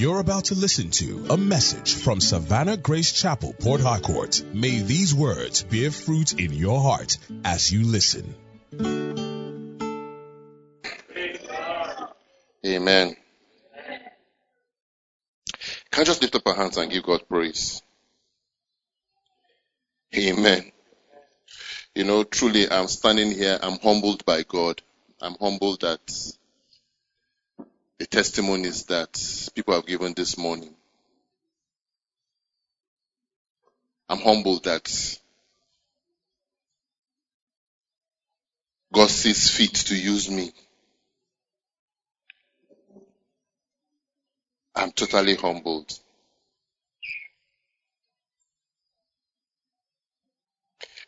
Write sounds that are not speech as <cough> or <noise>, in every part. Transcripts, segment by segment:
You're about to listen to a message from Savannah Grace Chapel, Port Harcourt. May these words bear fruit in your heart as you listen. Amen. Can I just lift up our hands and give God praise? Amen. You know, truly, I'm standing here, I'm humbled by God. I'm humbled that the testimonies that people have given this morning. I'm humbled that God sees fit to use me. I'm totally humbled.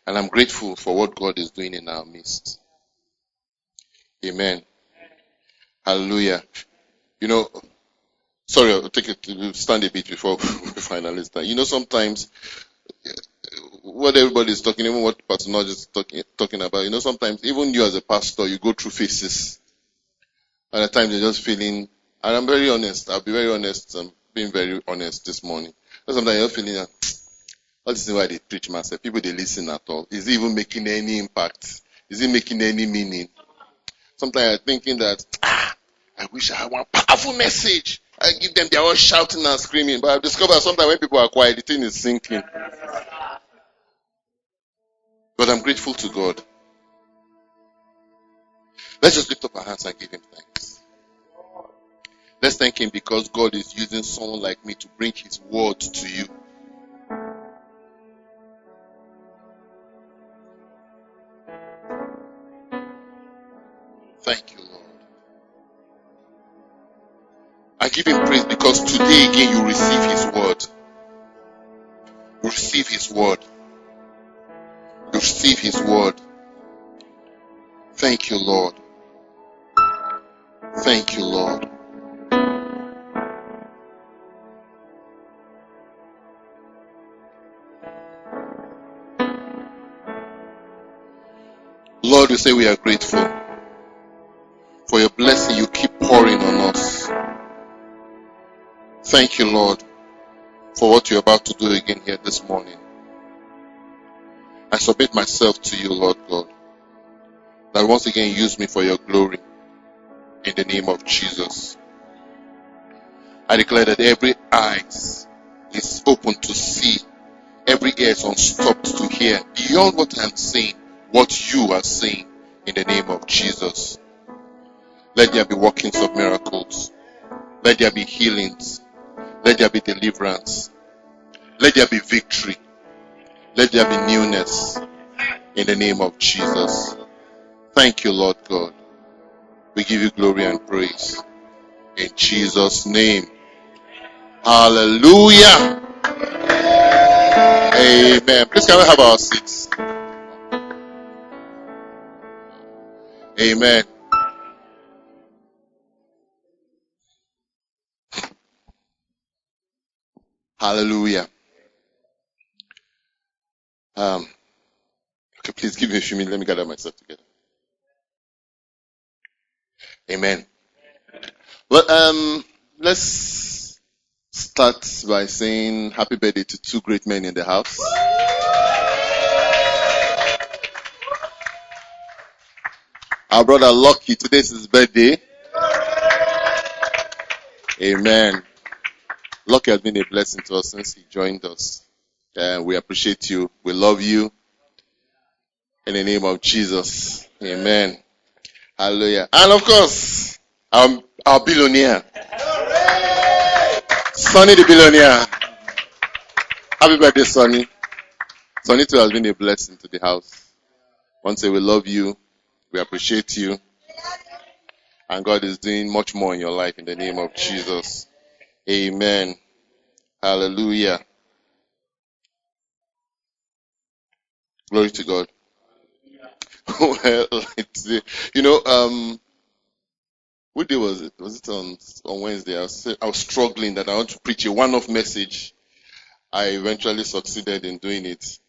And I'm grateful for what God is doing in our midst. Amen. Hallelujah. You know, sorry, I'll take it stand a bit before we finally start. You know, sometimes what everybody is talking, even what Pastor Nudge is talking, talking about, you know, sometimes even you as a pastor, you go through phases. At times you're just feeling, and I'm very honest, I'll be very honest, I'm being very honest this morning. Sometimes you're feeling that, all this is why they preach myself. People they listen at all. Is it even making any impact? Is it making any meaning? Sometimes I'm thinking that, ah, I wish I had one powerful message. I give them, they're all shouting and screaming. But I've discovered sometimes when people are quiet, the thing is sinking. But I'm grateful to God. Let's just lift up our hands and give Him thanks. Let's thank Him because God is using someone like me to bring His word to you. Give Him praise because today again you receive His word. You receive His word. You receive His word. Thank you, Lord. Thank you, Lord. Lord, we say we are grateful for your blessing you Thank you, Lord, for what you're about to do again here this morning. I submit myself to you, Lord God, that once again use me for your glory in the name of Jesus. I declare that every eyes is open to see, every ear is unstopped to hear beyond what I'm saying, what you are saying in the name of Jesus. Let there be workings of miracles. Let there be healings. Let there be deliverance. Let there be victory. Let there be newness in the name of Jesus. Thank you, Lord God. We give you glory and praise in Jesus' name. Hallelujah. Amen. Please can we have our seats? Amen. Hallelujah. Um, okay, please give me a few minutes. Let me gather myself together. Amen. Well, um, let's start by saying happy birthday to two great men in the house. Our brother Lucky, today's his birthday. Amen. Lucky has been a blessing to us since he joined us. Uh, we appreciate you. We love you. In the name of Jesus. Amen. Hallelujah. And of course, our, our billionaire. Sonny the billionaire. Happy birthday, Sonny. Sonny too has been a blessing to the house. Once we love you. We appreciate you. And God is doing much more in your life in the name of Jesus. Amen. Hallelujah. Glory to God. <laughs> well, you know, um, what day was it? Was it on on Wednesday? I was, I was struggling that I want to preach a one-off message. I eventually succeeded in doing it,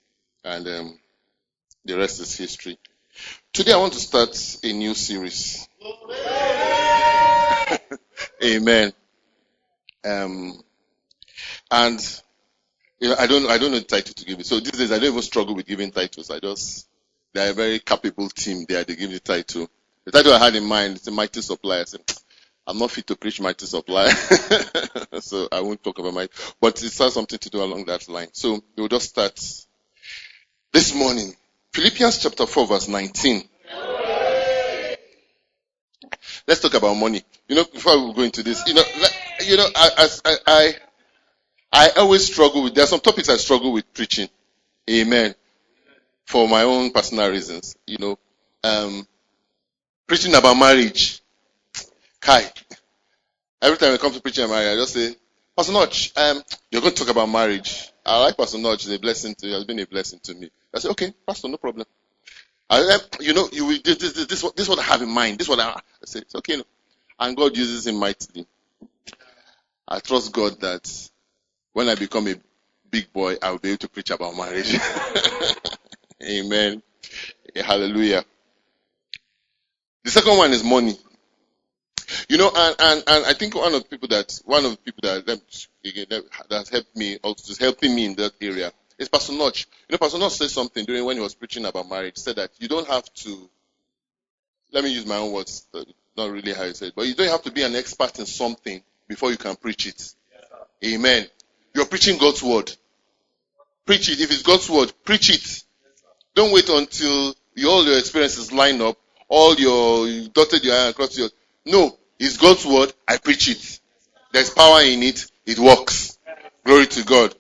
and um, the rest is history. Today I want to start a new series. <laughs> Amen. Um, and you know, I don't, I don't know the title to give it. So these days, I don't even struggle with giving titles. I just, they're a very capable team there. They give me the title. The title I had in mind is a mighty supply. I said, I'm not fit to preach mighty supply, <laughs> so I won't talk about my. But it has something to do along that line. So we'll just start this morning. Philippians chapter four, verse 19. Let's talk about money. You know, before we go into this, you know, you know, I, I, I, I always struggle with. There are some topics I struggle with preaching. Amen. For my own personal reasons, you know, um, preaching about marriage. Kai. Every time I come to preaching about marriage, I just say, Pastor Notch, um, you're going to talk about marriage. I like Pastor Notch. It's a blessing to you. Has been a blessing to me. I say, okay, Pastor, no problem. I, you know, you this, this, this, this, this what I have in mind. This what I, I say, it's okay. No. And God uses him mightily. I trust God that when I become a big boy, I'll be able to preach about marriage. <laughs> Amen. Hallelujah. The second one is money. You know, and, and, and I think one of the people that, one of the people that, that, that, that helped me, also is helping me in that area is Pastor Notch. You know, Pastor Notch said something during when he was preaching about marriage. Said that you don't have to, let me use my own words, uh, not really how he said, but you don't have to be an expert in something before you can preach it. Yes, Amen. You're preaching God's word. Preach it. If it's God's word, preach it. Yes, don't wait until all your experiences line up, all your you dotted your eye across your. No, it's God's word. I preach it. There's power in it. It works. Glory to God.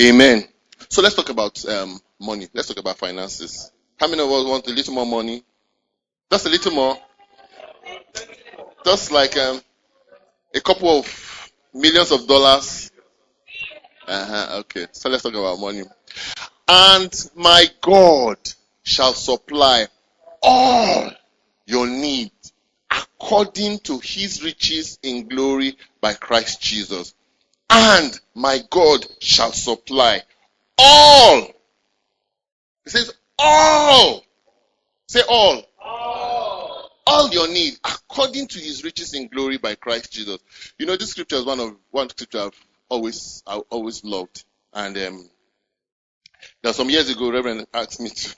Amen. So let's talk about um, money. Let's talk about finances. How many of us want a little more money? Just a little more. Just like um, a couple of millions of dollars. Uh-huh, okay. So let's talk about money. And my God shall supply all your need according to his riches in glory by Christ Jesus and my God shall supply all. He says all. Say all. All. All your need according to his riches in glory by Christ Jesus. You know, this scripture is one of one scripture I've always I always loved. And um now some years ago Reverend asked me to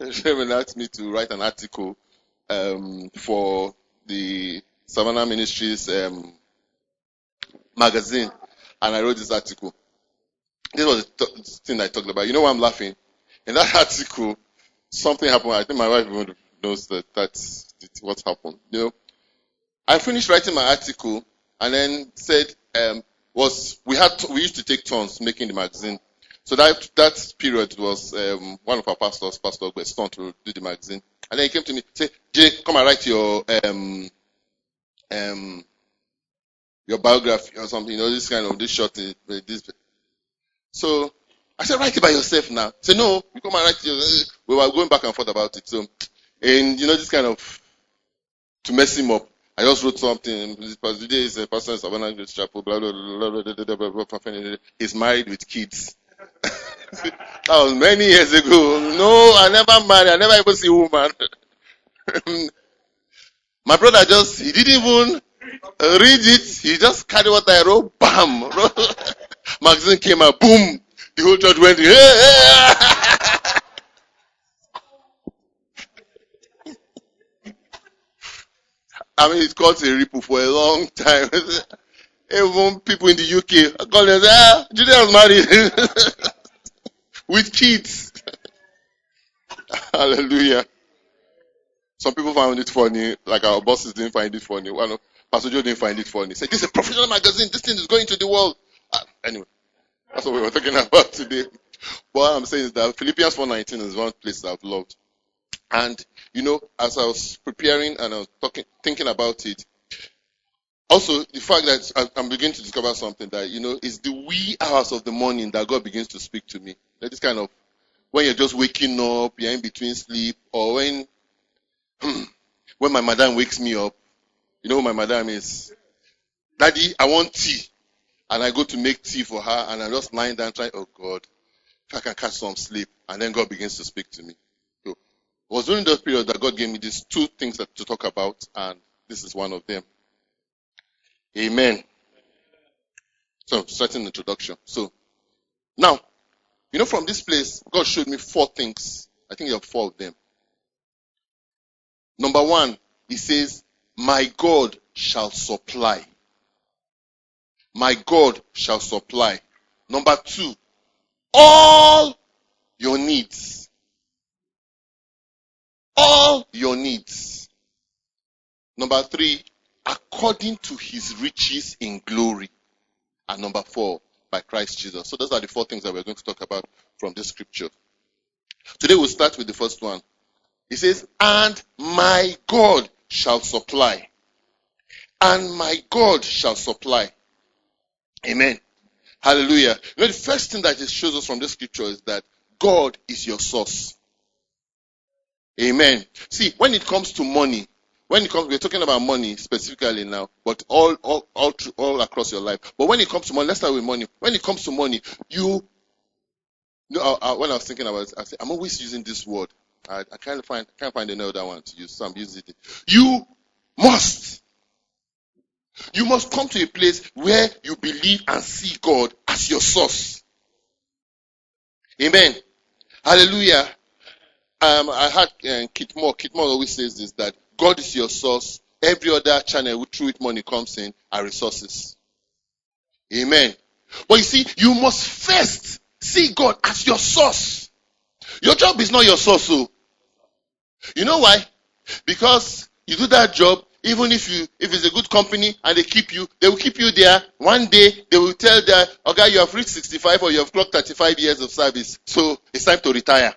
<laughs> Reverend asked me to write an article um for the Savannah Ministries um magazine and I wrote this article. This was the thing I talked about. You know why I'm laughing? In that <laughs> article, something happened. I think my wife even knows that that's what happened. You know, I finished writing my article and then said, um, was we had we used to take turns making the magazine. So that that period was um, one of our pastors, Pastor Weston, to do the magazine. And then he came to me, say, Jay, come and write your um, um, your biography or something, you know, this kind of this short, this. So I said, write it by yourself now. Say no, you come and write it. We were going back and forth about it. So, and you know, this kind of to mess him up. I just wrote something. Today is a pastor in Savannah Grace Chapel. Blah blah blah blah blah blah blah. He's married with kids. that was many years ago. No, I never married. I never even see a woman. My brother just he didn't even read it. He just carried what I wrote. Bam. <laughs> Magazine came out. Boom. The whole church went. Hey, hey. <laughs> I mean, it caused a ripple for a long time. <laughs> Even people in the UK I call them, ah, Julia's married with kids. Hallelujah. Some people found it funny, like our bosses didn't find it funny. One Pastor Joe didn't find it funny. He said, this is a professional magazine. This thing is going to the world. Ah, anyway, that's what we were talking <laughs> about today. What I'm saying is that Philippians 4.19 is one place I've loved. And, you know, as I was preparing and I was talking, thinking about it, also the fact that I'm beginning to discover something that, you know, it's the wee hours of the morning that God begins to speak to me. That this kind of, when you're just waking up, you're in between sleep, or when, <clears throat> when my madam wakes me up, you know who my madam is? Daddy, I want tea. And I go to make tea for her and I'm just lying down trying, oh God, if I can catch some sleep. And then God begins to speak to me. So it was during that period that God gave me these two things to talk about and this is one of them. Amen. So, certain introduction. So, now, you know, from this place, God showed me four things. I think there are four of them. Number one, He says, My God shall supply. My God shall supply. Number two, all your needs. All your needs. Number three, according to his riches in glory. And number four, by Christ Jesus. So those are the four things that we're going to talk about from this scripture. Today we'll start with the first one. He says, and my God shall supply. And my God shall supply. Amen. Hallelujah. You know, the first thing that it shows us from this scripture is that God is your source. Amen. See, when it comes to money, when it comes, we're talking about money specifically now, but all, all, all, through, all across your life. But when it comes to money, let's start with money. When it comes to money, you, you know, uh, uh, when I was thinking about it, I said, I'm always using this word. I, I can't find, can't find another one to use, so I'm using it. You must. You must come to a place where you believe and see God as your source. Amen. Hallelujah. Um, I had uh, Keith Moore. Keith Moore always says this that God is your source. Every other channel through which money comes in are resources. Amen. But you see, you must first see God as your source. Your job is not your source, so you know why? Because you do that job, even if you if it's a good company and they keep you, they will keep you there. One day they will tell the okay, you have reached 65 or you have clocked 35 years of service, so it's time to retire.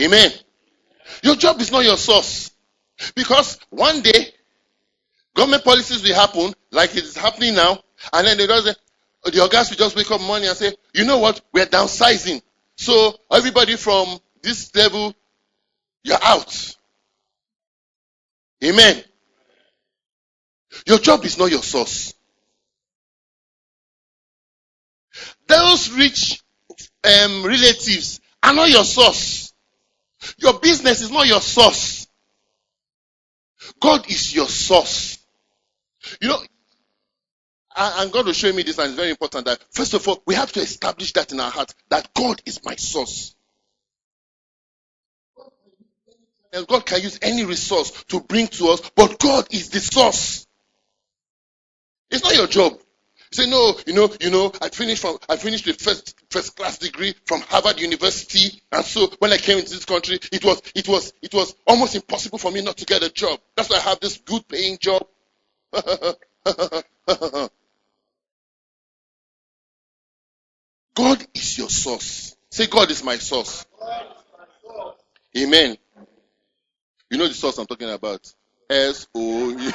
Amen. Your job is not your source. Because one day, government policies will happen like it is happening now, and then they the August will just wake up morning and say, you know what, we're downsizing. So everybody from this level, you're out. Amen. Your job is not your source. Those rich um, relatives are not your source. Your business is not your source. God is your source. You know, and God will show me this, and it's very important that first of all, we have to establish that in our heart that God is my source. And God can use any resource to bring to us, but God is the source. It's not your job. Say no, you know, you know, I finished from I finished the first first class degree from Harvard University, and so when I came into this country, it was it was it was almost impossible for me not to get a job. That's why I have this good paying job. <laughs> God is your source. Say God is my source. Amen. You know the source I'm talking about. S O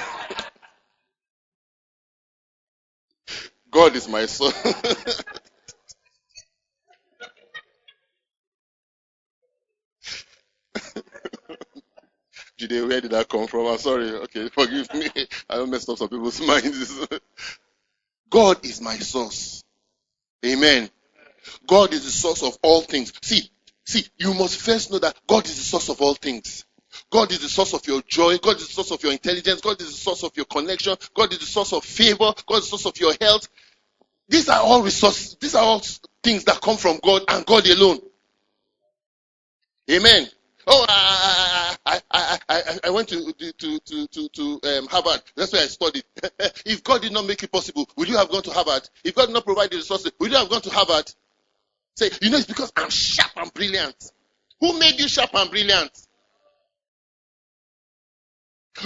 <laughs> God is my son. <laughs> Jide, where did that come from? I'm sorry. Okay, <laughs> forgive me. I don't mess up some people's minds. God is my source. Amen. God is the source of all things. See, see, you must first know that God is the source of all things. God is the source of your joy. God is the source of your intelligence. God is the source of your connection. God is the source of favor. God is the source of your health. These are all resources. These are all things that come from God and God alone. Amen. Oh, I, I, I, I, I went to, to, to, to, to um, Harvard. That's where I studied. <laughs> if God did not make it possible, would you have gone to Harvard? If God did not provide the resources, would you have gone to Harvard? Say, you know, it's because I'm sharp and brilliant. Who made you sharp and brilliant?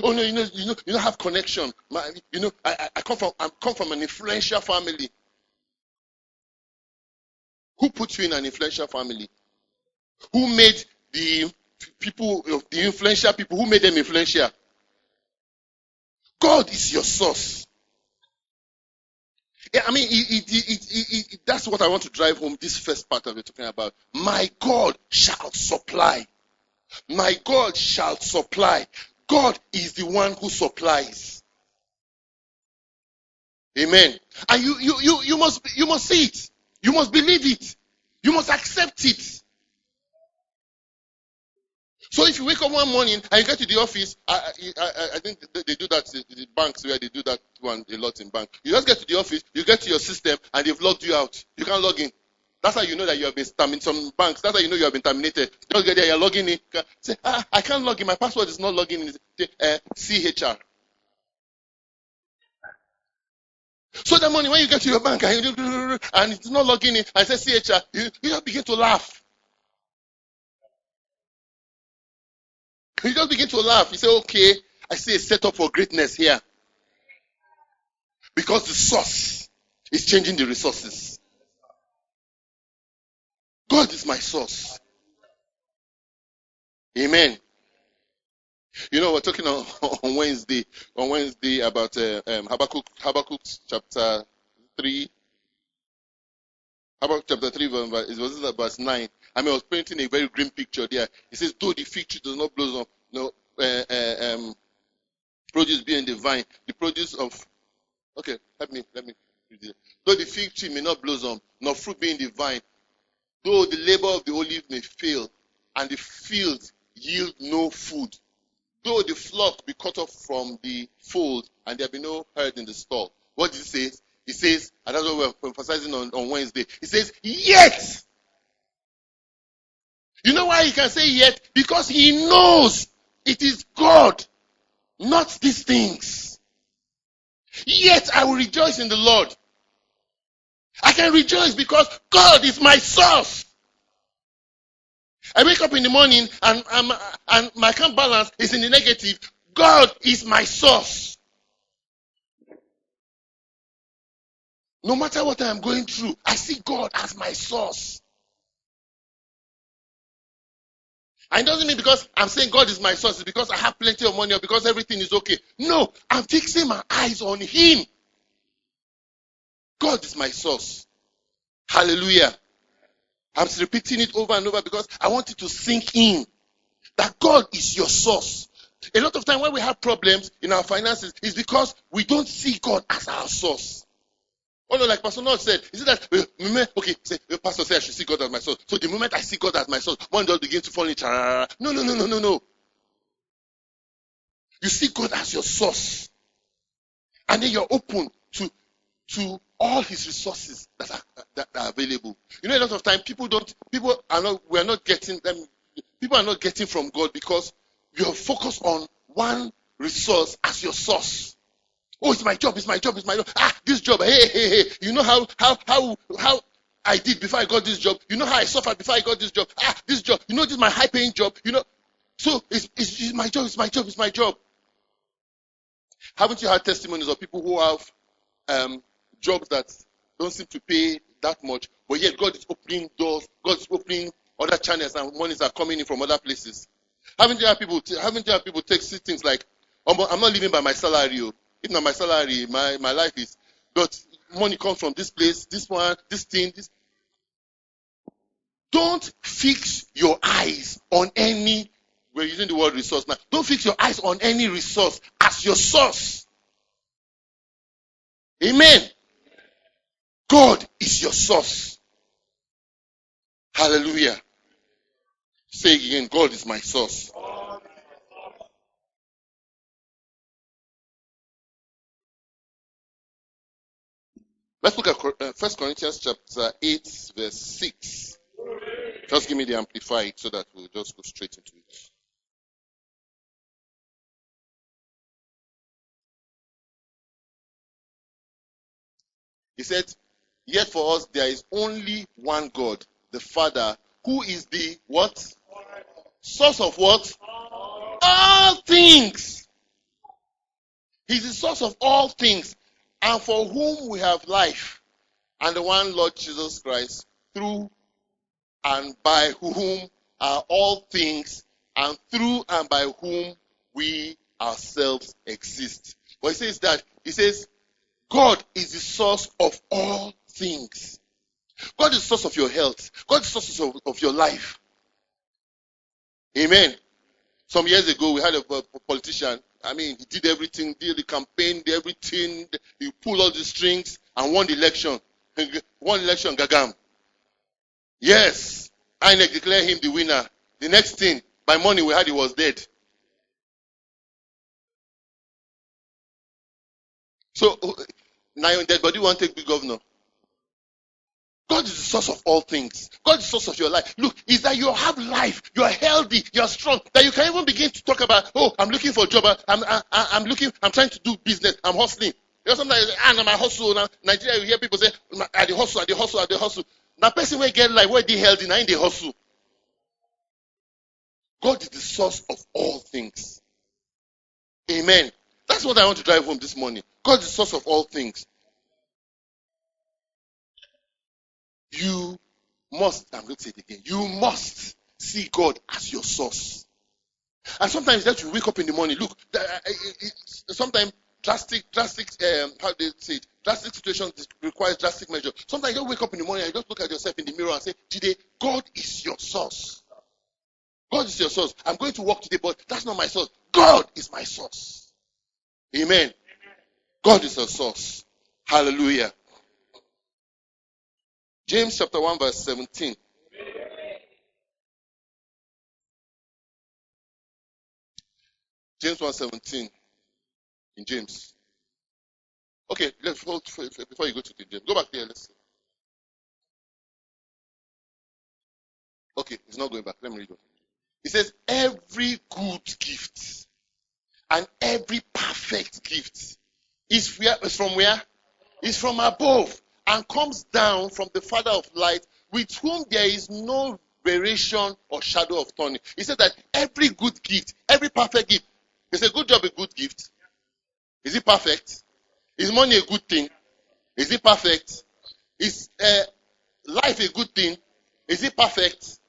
Oh no, you know, you know, you don't have connection. My, you know, I, I come from, I come from an influential family. Who put you in an influential family? Who made the people, the influential people, who made them influential? God is your source. I mean, it, it, it, that's what I want to drive home this first part of it talking about. My God shall supply. My God shall supply. God is the one who supplies. Amen. And you, you, you, you must, you must see it. You must believe it. You must accept it. So if you wake up one morning and you get to the office, I, I, I, I think they, do that the banks where they do that one a lot in bank. You just get to the office, you get to your system, and they've logged you out. You can't log in. That's how you know that you have been terminated. Some banks, that's how you know you have been terminated. Just get there, you're logging in. Say, ah, I can't log in. My password is not logging in. Uh, CHR. So that morning when you get to your bank and, you, and it's not logging in, I say CHR, you, you begin to laugh. You just begin to laugh. You say, okay, I see a setup for greatness here. Because the source is changing the resources. God is my source. Amen. You know, we're talking on, <laughs> on Wednesday, on Wednesday about uh, um, Habakkuk, Habakkuk chapter 3. Habakkuk chapter 3, verse, verse 9. I mean, I was painting a very grim picture there. It says, though the fig tree does not blossom, no, uh, uh, um, produce be in the vine, the produce of, okay, let me, let me, though the fig tree may not blossom, nor fruit be in the vine, though the labor of the olive may fail, and the field yield no food, though the flock be cut off from the fold, and there be no herd in the stall. What does it say? He says, and that's what we're emphasizing on, on Wednesday. He says, yet. You know why he can say yet? Because he knows it is God, not these things. Yet I will rejoice in the Lord. I can rejoice because God is my source. I wake up in the morning and, and my account balance is in the negative. God is my source. No matter what I am going through, I see God as my source. And it doesn't mean because I'm saying God is my source, it's because I have plenty of money or because everything is okay. No, I'm fixing my eyes on Him. God is my source. Hallelujah. I'm repeating it over and over because I want it to sink in that God is your source. A lot of time when we have problems in our finances is because we don't see God as our source. Oh no, like Pastor Nod said, is it that uh, okay, say, uh, Pastor said I should see God as my source. So the moment I see God as my source, one just begins to fall in. No, no, no, no, no, no. You see God as your source, and then you're open to to all His resources that are that are available. You know, a lot of time people don't, people are not, we are not getting them. People are not getting from God because you are focused on one resource as your source. Oh, it's my job, it's my job, it's my job. Ah, this job. Hey, hey, hey. You know how how how how I did before I got this job. You know how I suffered before I got this job. Ah, this job. You know this is my high paying job. You know. So it's, it's, it's my job, it's my job, it's my job. Haven't you had testimonies of people who have um, jobs that don't seem to pay that much, but yet God is opening doors, God is opening other channels and monies are coming in from other places. Haven't you had people, haven't you had people take things like, I'm not living by my salary, oh. If not my salary, my, my life is, but money comes from this place, this one, this thing, this. Don't fix your eyes on any, we're using the word resource now. Don't fix your eyes on any resource as your source. Amen. God is your source. Hallelujah. Say again, God is my source. Let's look at uh, First Corinthians chapter 8, verse 6. Just give me the amplified so that we'll just go straight into it. He said, Yet for us there is only one God, the Father, who is the what? Source of what? All things. He's the source of all things and for whom we have life, and the one Lord Jesus Christ, through and by whom are all things, and through and by whom we ourselves exist. But he says that, he says, God is the source of all things. God is the source of your health. God is the source of, of your life. Amen. Some years ago, we had a, a politician I mean, he did everything, did the campaign, did everything. He pulled all the strings and won the election. <laughs> Won election, Gagam. Yes. INEC declared him the winner. The next thing, by morning we heard he was dead. So now dead body won't take the governor. God is the source of all things. God is the source of your life. Look, is that you have life, you are healthy, you are strong, that you can even begin to talk about, oh, I'm looking for a job, I'm, I, I'm looking, I'm trying to do business, I'm hustling. You know, sometimes, ah, I'm a hustle. Now, Nigeria, you hear people say, at the hustle, at the hustle, at the hustle. Now, person will get life, where they healthy, now in the hustle. God is the source of all things. Amen. That's what I want to drive home this morning. God is the source of all things. You must, I'm going to say it again, you must see God as your source. And sometimes that you wake up in the morning, look, uh, sometimes drastic, drastic, um, how do you say it? Drastic situations requires drastic measure. Sometimes you wake up in the morning and you just look at yourself in the mirror and say, Today, God is your source. God is your source. I'm going to work today, but that's not my source. God is my source. Amen. God is your source. Hallelujah. James chapter 1 verse 17. James 1:17 in James. Okay, let's hold before you go to the James. Go back there. Let's see. Okay, it's not going back. Let me read it. It says, Every good gift and every perfect gift is, where, is from where? Is from above and comes down from the Father of light, with whom there is no variation or shadow of turning. He said that every good gift, every perfect gift, is a good job a good gift? Is it perfect? Is money a good thing? Is it perfect? Is uh, life a good thing? Is it perfect?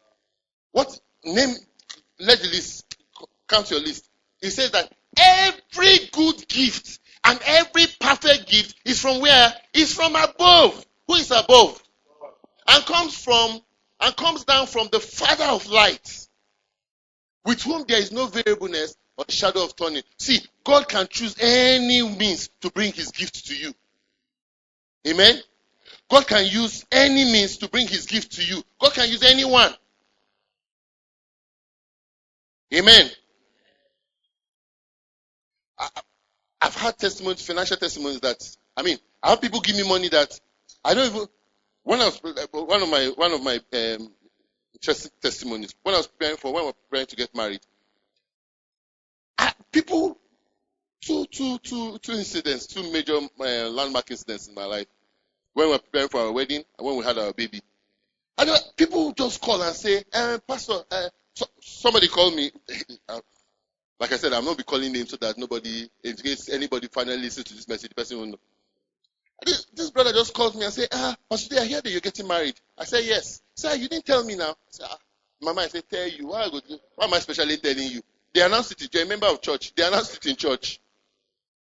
What name? Let the list count your list. He says that every good gift and every perfect gift is from where? Is from above. Who is above? And comes from and comes down from the Father of lights, with whom there is no variableness or shadow of turning. See, God can choose any means to bring his gift to you. Amen. God can use any means to bring his gift to you. God can use anyone. Amen. I, have had testimonies, financial testimonies that I mean, I have people give me money that I don't even. I was one of my one of my um, testimonies when I was preparing for when we were preparing to get married, I, people two two two two incidents, two major uh, landmark incidents in my life when we were preparing for our wedding and when we had our baby. And uh, people just call and say, uh, Pastor, uh, so, somebody called me. <laughs> Like I said, I'm not be calling names so that nobody, in case anybody finally listens to this message, the person will know. This, this, brother just called me and said, Ah, Pastor, I hear that you're getting married. I said, Yes. Sir, you didn't tell me now. I said, ah. Mama, I said, Tell you. Why, why am I specially telling you? They announced it. You're a member of church. They announced it in church.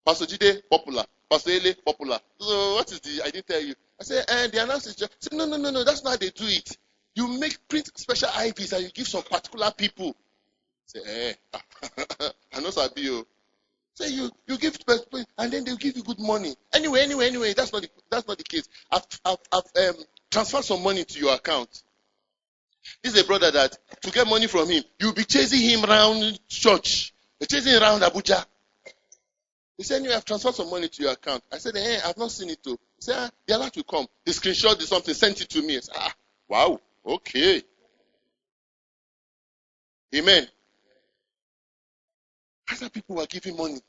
Pastor Jide, popular. Pastor Ele, popular. So what is the, I didn't tell you. I said, and eh, they announced it. I said, no, no, no, no, that's not how they do it. You make print special IVs and you give some particular people. Say, eh, <laughs> I know Sabio. Say you, you give and then they'll give you good money. Anyway, anyway, anyway, that's not the, that's not the case. I've, I've, I've um, transferred some money to your account. This is a brother that to get money from him, you'll be chasing him around church. You're chasing around Abuja. He said, anyway, I've transferred some money to your account. I said, hey, I've not seen it too. He said, ah, the alert will come. The screenshot is something, sent it to me. I said, ah, wow, okay. Amen. Other people were giving money.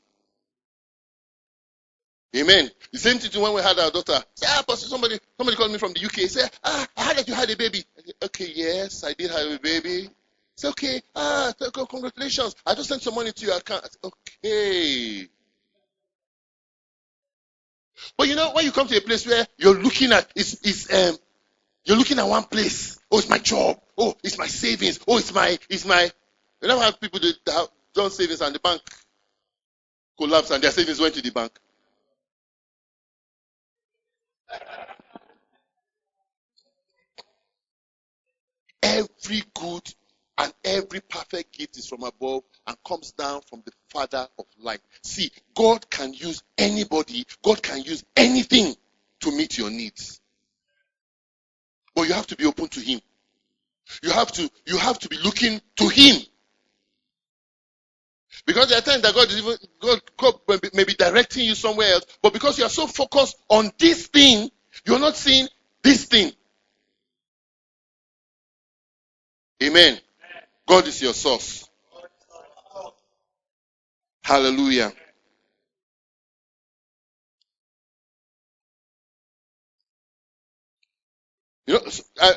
Amen. The same thing when we had our daughter. Say, ah, Pastor, somebody, somebody called me from the UK. Say, ah, I heard that you had a baby. Said, okay, yes, I did have a baby. Say, okay, ah, congratulations. I just sent some money to your account. Said, okay. But you know, when you come to a place where you're looking at, it's, it's, um, you're looking at one place. Oh, it's my job. Oh, it's my savings. Oh, it's my, it's my. You never have people that done savings and the bank collapsed and their savings went to the bank. Every good and every perfect gift is from above and comes down from the Father of light. See, God can use anybody, God can use anything to meet your needs. But you have to be open to Him. You have to, you have to be looking to Him Because there are times that God is even God, may be- directing you somewhere else, but because you are so focused on this thing, you're not seeing this thing. Amen. God is your source. Hallelujah. You know, uh,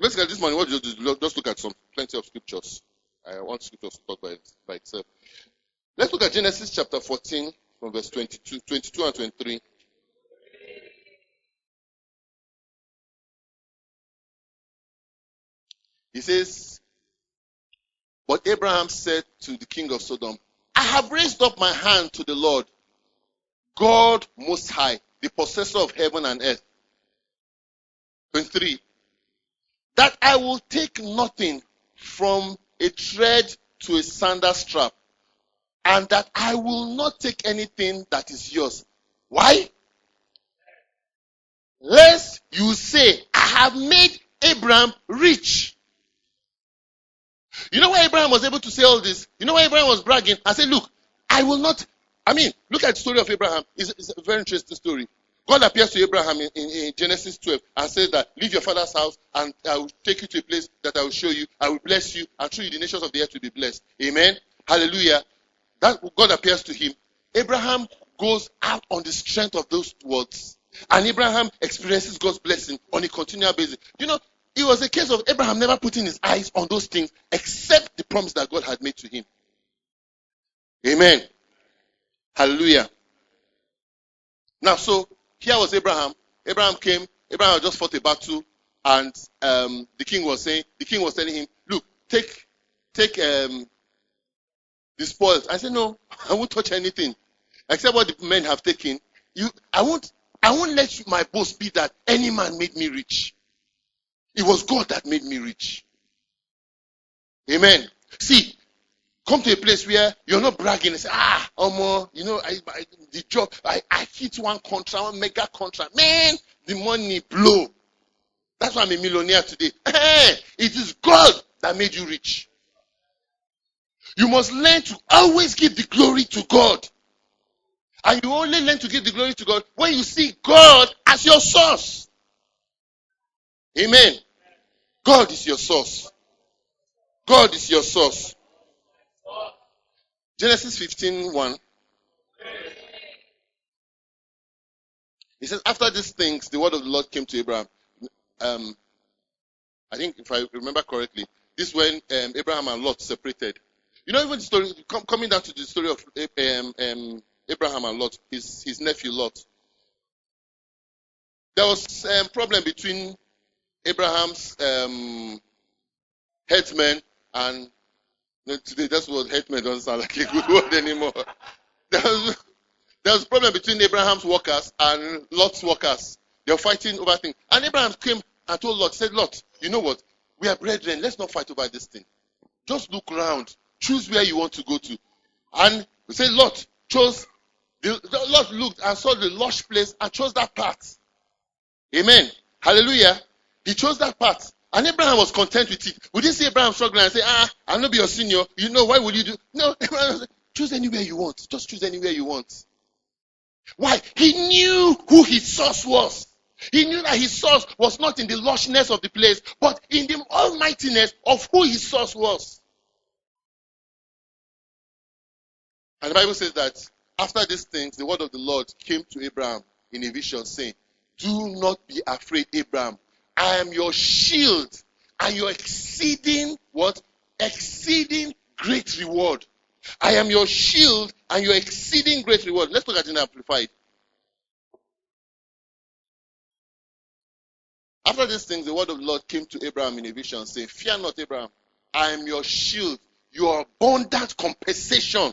basically this morning, what you just look at some plenty of scriptures. I want scriptures to talk by, by itself. Let's look at Genesis chapter 14 from verse 22, 22 and 23. He says, But Abraham said to the king of Sodom, I have raised up my hand to the Lord, God most high, the possessor of heaven and earth. 23. That I will take nothing from a thread to a sandal strap, and that I will not take anything that is yours. Why? Lest you say, I have made Abraham rich. You know why Abraham was able to say all this? You know why Abraham was bragging I said, Look, I will not. I mean, look at the story of Abraham. It's, it's a very interesting story. God appears to Abraham in, in, in Genesis 12 and says that, Leave your father's house and I will take you to a place that I will show you. I will bless you and through you the nations of the earth will be blessed. Amen. Hallelujah. That God appears to him. Abraham goes out on the strength of those words. And Abraham experiences God's blessing on a continual basis. You know, it was a case of Abraham never putting his eyes on those things except the promise that God had made to him. Amen. Hallelujah. Now, so here was Abraham. Abraham came. Abraham just fought a battle, and um, the king was saying, the king was telling him, "Look, take, take um, the spoils." I said, "No, I won't touch anything except what the men have taken. You, I won't, I won't let you, my boast be that any man made me rich. It was God that made me rich. Amen. See, come to a place where you're not bragging and say, ah, Omo, you know, I, I, the job, I, I hit one contract, one mega contract. Man, the money blow. That's why I'm a millionaire today. <laughs> it is God that made you rich. You must learn to always give the glory to God. And you only learn to give the glory to God when you see God as your source. Amen. God is your source. God is your source. Genesis 15 1. He says, After these things, the word of the Lord came to Abraham. Um, I think, if I remember correctly, this when um, Abraham and Lot separated. You know, even the story, com- coming down to the story of um, um, Abraham and Lot, his, his nephew Lot. There was a um, problem between Abraham's um, headsmen and today that's what headsmen doesn't sound like a good <laughs> word anymore. There was, a problem between Abraham's workers and Lot's workers. They were fighting over things. And Abraham came and told Lot, said, Lot, you know what? We are brethren. Let's not fight over this thing. Just look around. Choose where you want to go to. And we say Lot chose, the, the Lot looked and saw the lush place and chose that path. Amen. Hallelujah. He chose that path. And Abraham was content with it. We didn't see Abraham struggling and say, ah, I'll not be your senior. You know, why would you do? No, <laughs> Abraham said, choose anywhere you want. Just choose anywhere you want. Why? He knew who his source was. He knew that his source was not in the lushness of the place, but in the almightiness of who his source was. And the Bible says that after these things, the word of the Lord came to Abraham in a vision saying, Do not be afraid, Abraham. I am your shield and your exceeding what? Exceeding great reward. I am your shield and your exceeding great reward. Let's look at it in Amplified. After these things, the word of the Lord came to Abraham in a vision, saying, Fear not, Abraham. I am your shield, your abundant compensation,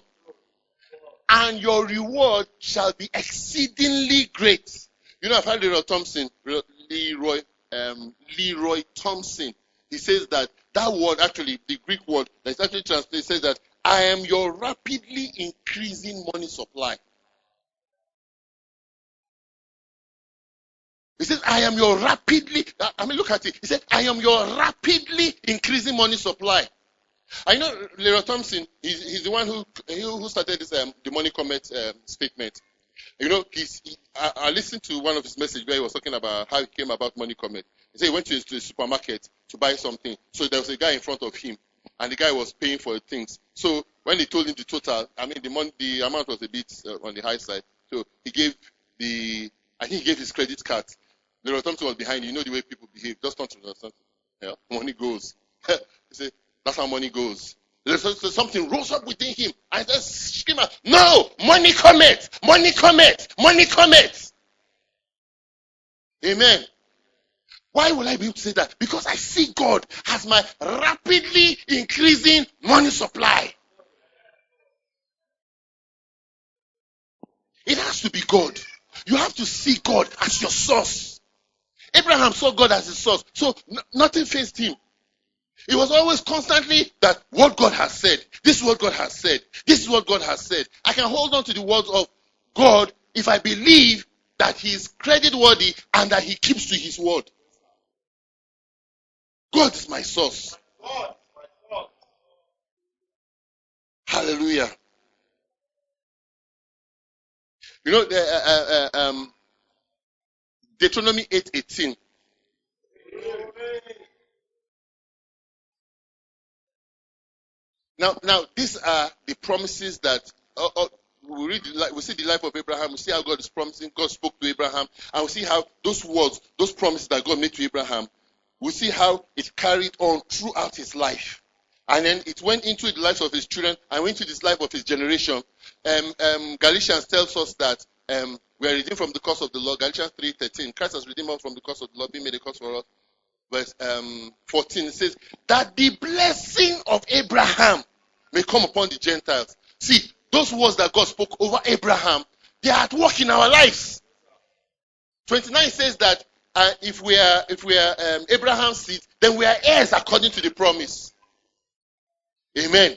and your reward shall be exceedingly great. You know, I've heard Leroy Thompson, Leroy, um, Leroy Thompson. He says that that word, actually, the Greek word that's actually translated, says that I am your rapidly increasing money supply. He says, I am your rapidly, I mean, look at it. He said, I am your rapidly increasing money supply. I know Leroy Thompson. He's, he's the one who who started this um, the money comment um, statement. You know, he's, he, I, I, listened to one of his messages where he was talking about how he came about money cometh. He said he went to, the supermarket to buy something. So there was a guy in front of him, and the guy was paying for the things. So when he told him the total, I mean the money, the amount was a bit uh, on the high side. So he gave the, I think he gave his credit card. Leroy Thompson was behind. You know the way people behave. Just to something. Yeah, money goes. <laughs> he said that's how money goes. Something rose up within him. and just scream out, No! Money cometh! Money cometh! Money cometh! Amen. Why will I be able to say that? Because I see God as my rapidly increasing money supply. It has to be God. You have to see God as your source. Abraham saw God as his source, so n- nothing faced him. It was always constantly that what God has said, this is what God has said, this is what God has said. I can hold on to the words of God if I believe that He is credit worthy and that He keeps to His word. God is my source. Hallelujah. You know, the, uh, uh, uh um, Deuteronomy 8:18. Now, now these are the promises that uh, uh, we read. We see the life of Abraham. We see how God is promising. God spoke to Abraham, and we see how those words, those promises that God made to Abraham, we see how it carried on throughout his life. And then it went into the lives of his children and went into the life of his generation. Um, um, Galatians tells us that um, we are redeemed from the curse of the law. Galatians 3.13. Christ has redeemed us from the curse of the law, being made a curse for us verse um, 14, it says, that the blessing of Abraham may come upon the Gentiles. See, those words that God spoke over Abraham, they are at work in our lives. 29 says that uh, if we are if we are um, Abraham's seed, then we are heirs according to the promise. Amen.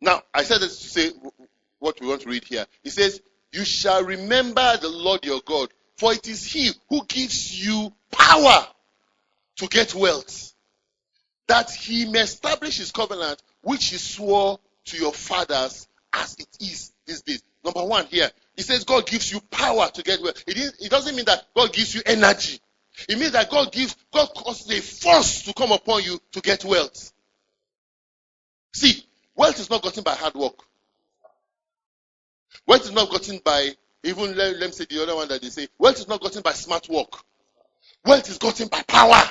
Now, I said this to say what we want to read here. It says, "You shall remember the Lord your God, for it is He who gives you power to get wealth, that he may establish his covenant, which he swore to your fathers as it is these days. Number one here, he says God gives you power to get wealth. It, is, it doesn't mean that God gives you energy. It means that God gives, God causes a force to come upon you to get wealth. See, wealth is not gotten by hard work. Wealth is not gotten by, even let, let me say the other one that they say, wealth is not gotten by smart work. Wealth is gotten by power.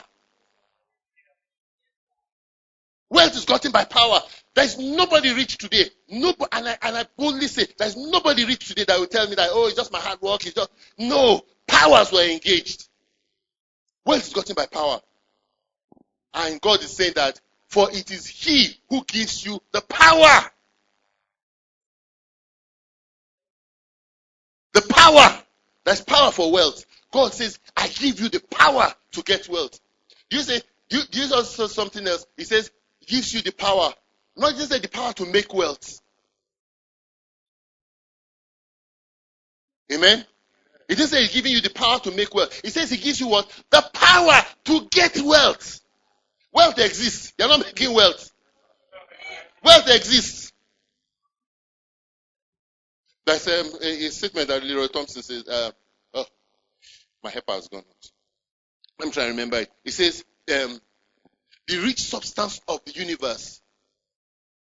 Wealth is gotten by power. There's nobody rich today. Nobody, and I, and I boldly say, there's nobody rich today that will tell me that, oh, it's just my hard work. It's just, no. Powers were engaged. Wealth is gotten by power. And God is saying that, for it is He who gives you the power. The power. There's power for wealth. God says, I give you the power to get wealth. You say, Jesus says something else. He says, gives you the power, not just the power to make wealth. Amen. He didn't say he's giving you the power to make wealth. He says he gives you what? The power to get wealth. Wealth exists. You're not making wealth. Wealth exists. There's um, a, a, statement that Leroy Thompson says. Uh, oh, my helper has gone out. I'm trying to remember it. He says, um, the rich substance of the universe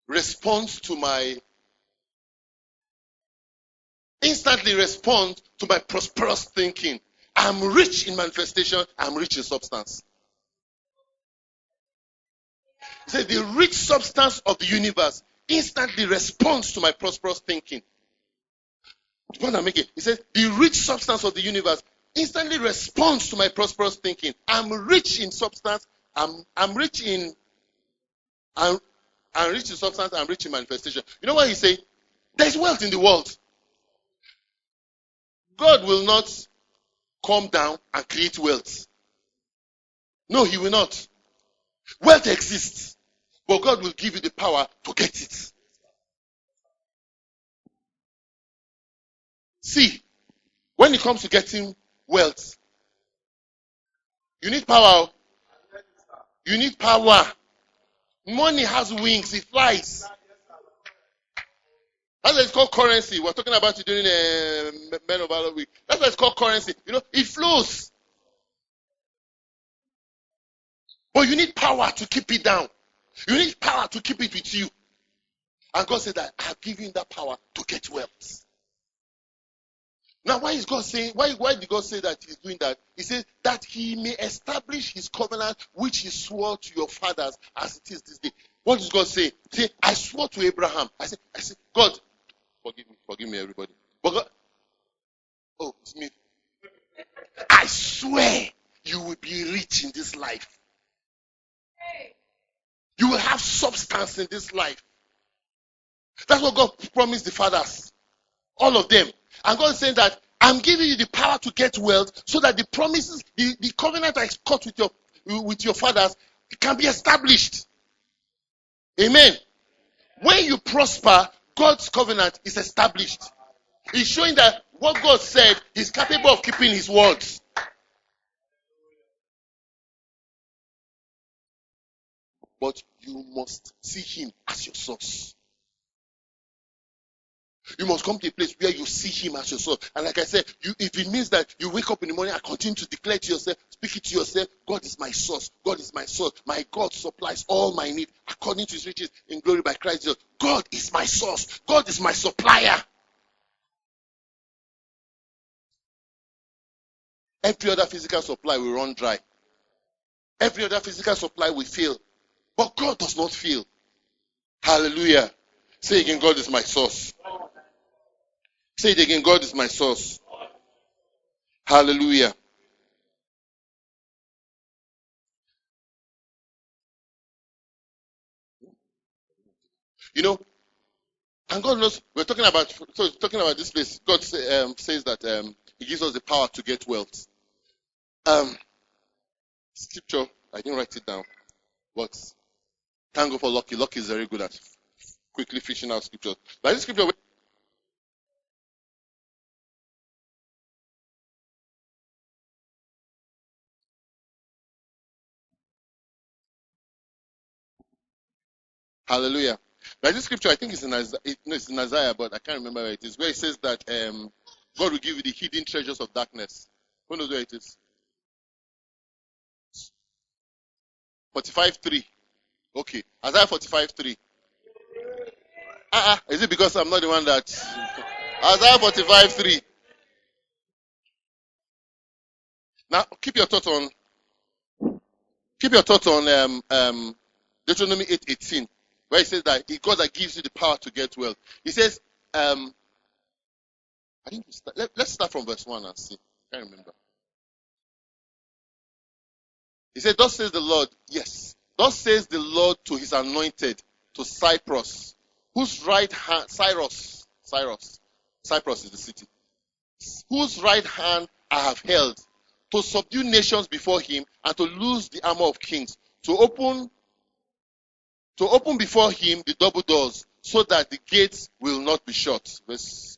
responds to my instantly responds to my prosperous thinking. I'm rich in manifestation, I'm rich in substance. He said the rich substance of the universe instantly responds to my prosperous thinking. The point I'm making, he says the rich substance of the universe instantly responds to my prosperous thinking. I'm rich in substance, I'm, I'm rich in, I'm, I'm rich in substance, I'm rich in manifestation. You know what he's saying? There's wealth in the world. God will not come down and create wealth. No, he will not. Wealth exists, but God will give you the power to get it. See, when it comes to getting wealth, you need power. You need power. Money has wings, it flies. That's why it's called currency. We're talking about it during uh, Men of Valor Week. That's why it's called currency. You know, it flows. But you need power to keep it down. You need power to keep it with you. And God said that I have given that power to get wealth. Now, why is God saying, why, why did God say that He's doing that? He says that He may establish His covenant which He swore to your fathers as it is this day. What does God say? Say, I swore to Abraham. I said, I said, God, forgive me, forgive me, everybody. But God, oh, it's me. I swear you will be rich in this life. You will have substance in this life. That's what God promised the fathers. All of them. And God is saying that I'm giving you the power to get wealth so that the promises, the, the covenant I cut with your with your fathers can be established. Amen. When you prosper, God's covenant is established. He's showing that what God said, He's capable of keeping His words. But you must see Him as your source. You must come to a place where you see Him as your source. And like I said, you, if it means that you wake up in the morning and continue to declare to yourself, speak it to yourself, God is my source. God is my source. My God supplies all my need according to His riches in glory by Christ Jesus. God is my source. God is my supplier. Every other physical supply will run dry. Every other physical supply will fail. But God does not fail. Hallelujah. Say again, God is my source. Say it again, God is my source. Hallelujah. You know, and God knows we're talking about so talking about this place. God say, um, says that um, He gives us the power to get wealth. Um, scripture, I didn't write it down, but thank God for Lucky. Lucky is very good at quickly fishing out scriptures. But this scripture Hallelujah. But this scripture, I think it's in, Isaiah, it's in Isaiah, but I can't remember where it is, where it says that um, God will give you the hidden treasures of darkness. Who knows where it is? 45.3. Okay. Isaiah 45.3. Uh-uh. Is it because I'm not the one that... Isaiah 45.3. Now, keep your thoughts on... Keep your thoughts on um, um, Deuteronomy 8.18 where he says that it's God that gives you the power to get wealth. He says, um, I think start, let, us start from verse 1 and see. I can't remember. He said, Thus says the Lord, yes, thus says the Lord to his anointed, to Cyprus, whose right hand, Cyrus, Cyrus, Cyprus is the city, whose right hand I have held, to subdue nations before him, and to loose the armor of kings, to open to open before him the double doors so that the gates will not be shut. Verse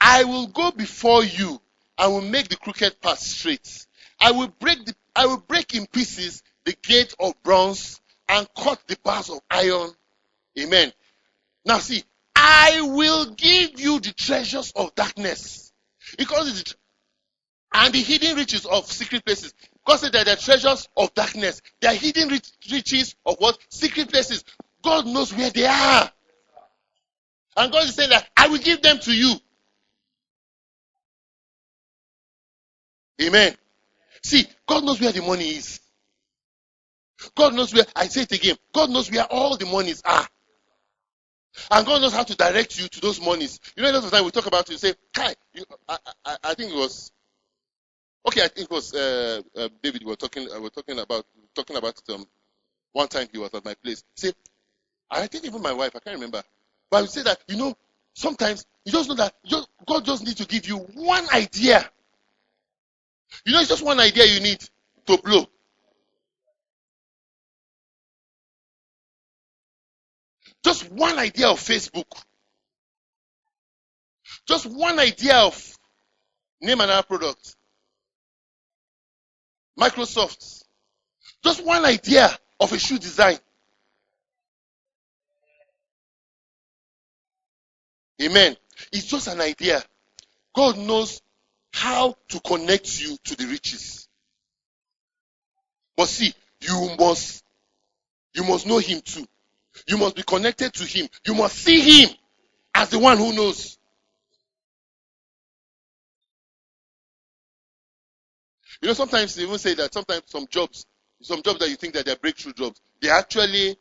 I will go before you and will make the crooked path straight. I will break the I will break in pieces the gate of bronze and cut the bars of iron. Amen. Now see, I will give you the treasures of darkness. Because and the hidden riches of secret places. God said that they are treasures of darkness. They are hidden riches of what? Secret places. God knows where they are. And God is saying that I will give them to you. Amen. See, God knows where the money is. God knows where, I say it again, God knows where all the monies are. And God knows how to direct you to those monies. You know, a lot of time we talk about it, you say, Kai, you, I, I, I think it was Okay, I think it was uh, uh, David. We were talking. Uh, we were talking about talking about. Um, one time he was at my place. See, I think even my wife. I can't remember. But I would say that you know sometimes you just know that just, God just needs to give you one idea. You know, it's just one idea you need to blow. Just one idea of Facebook. Just one idea of name another product. Microsoft. Just one idea of a shoe design. Amen. It's just an idea. God knows how to connect you to the riches. But see, you must, you must know Him too. You must be connected to Him. You must see Him as the one who knows. You know, sometimes they even say that sometimes some jobs, some jobs that you think that they're breakthrough jobs, they're actually,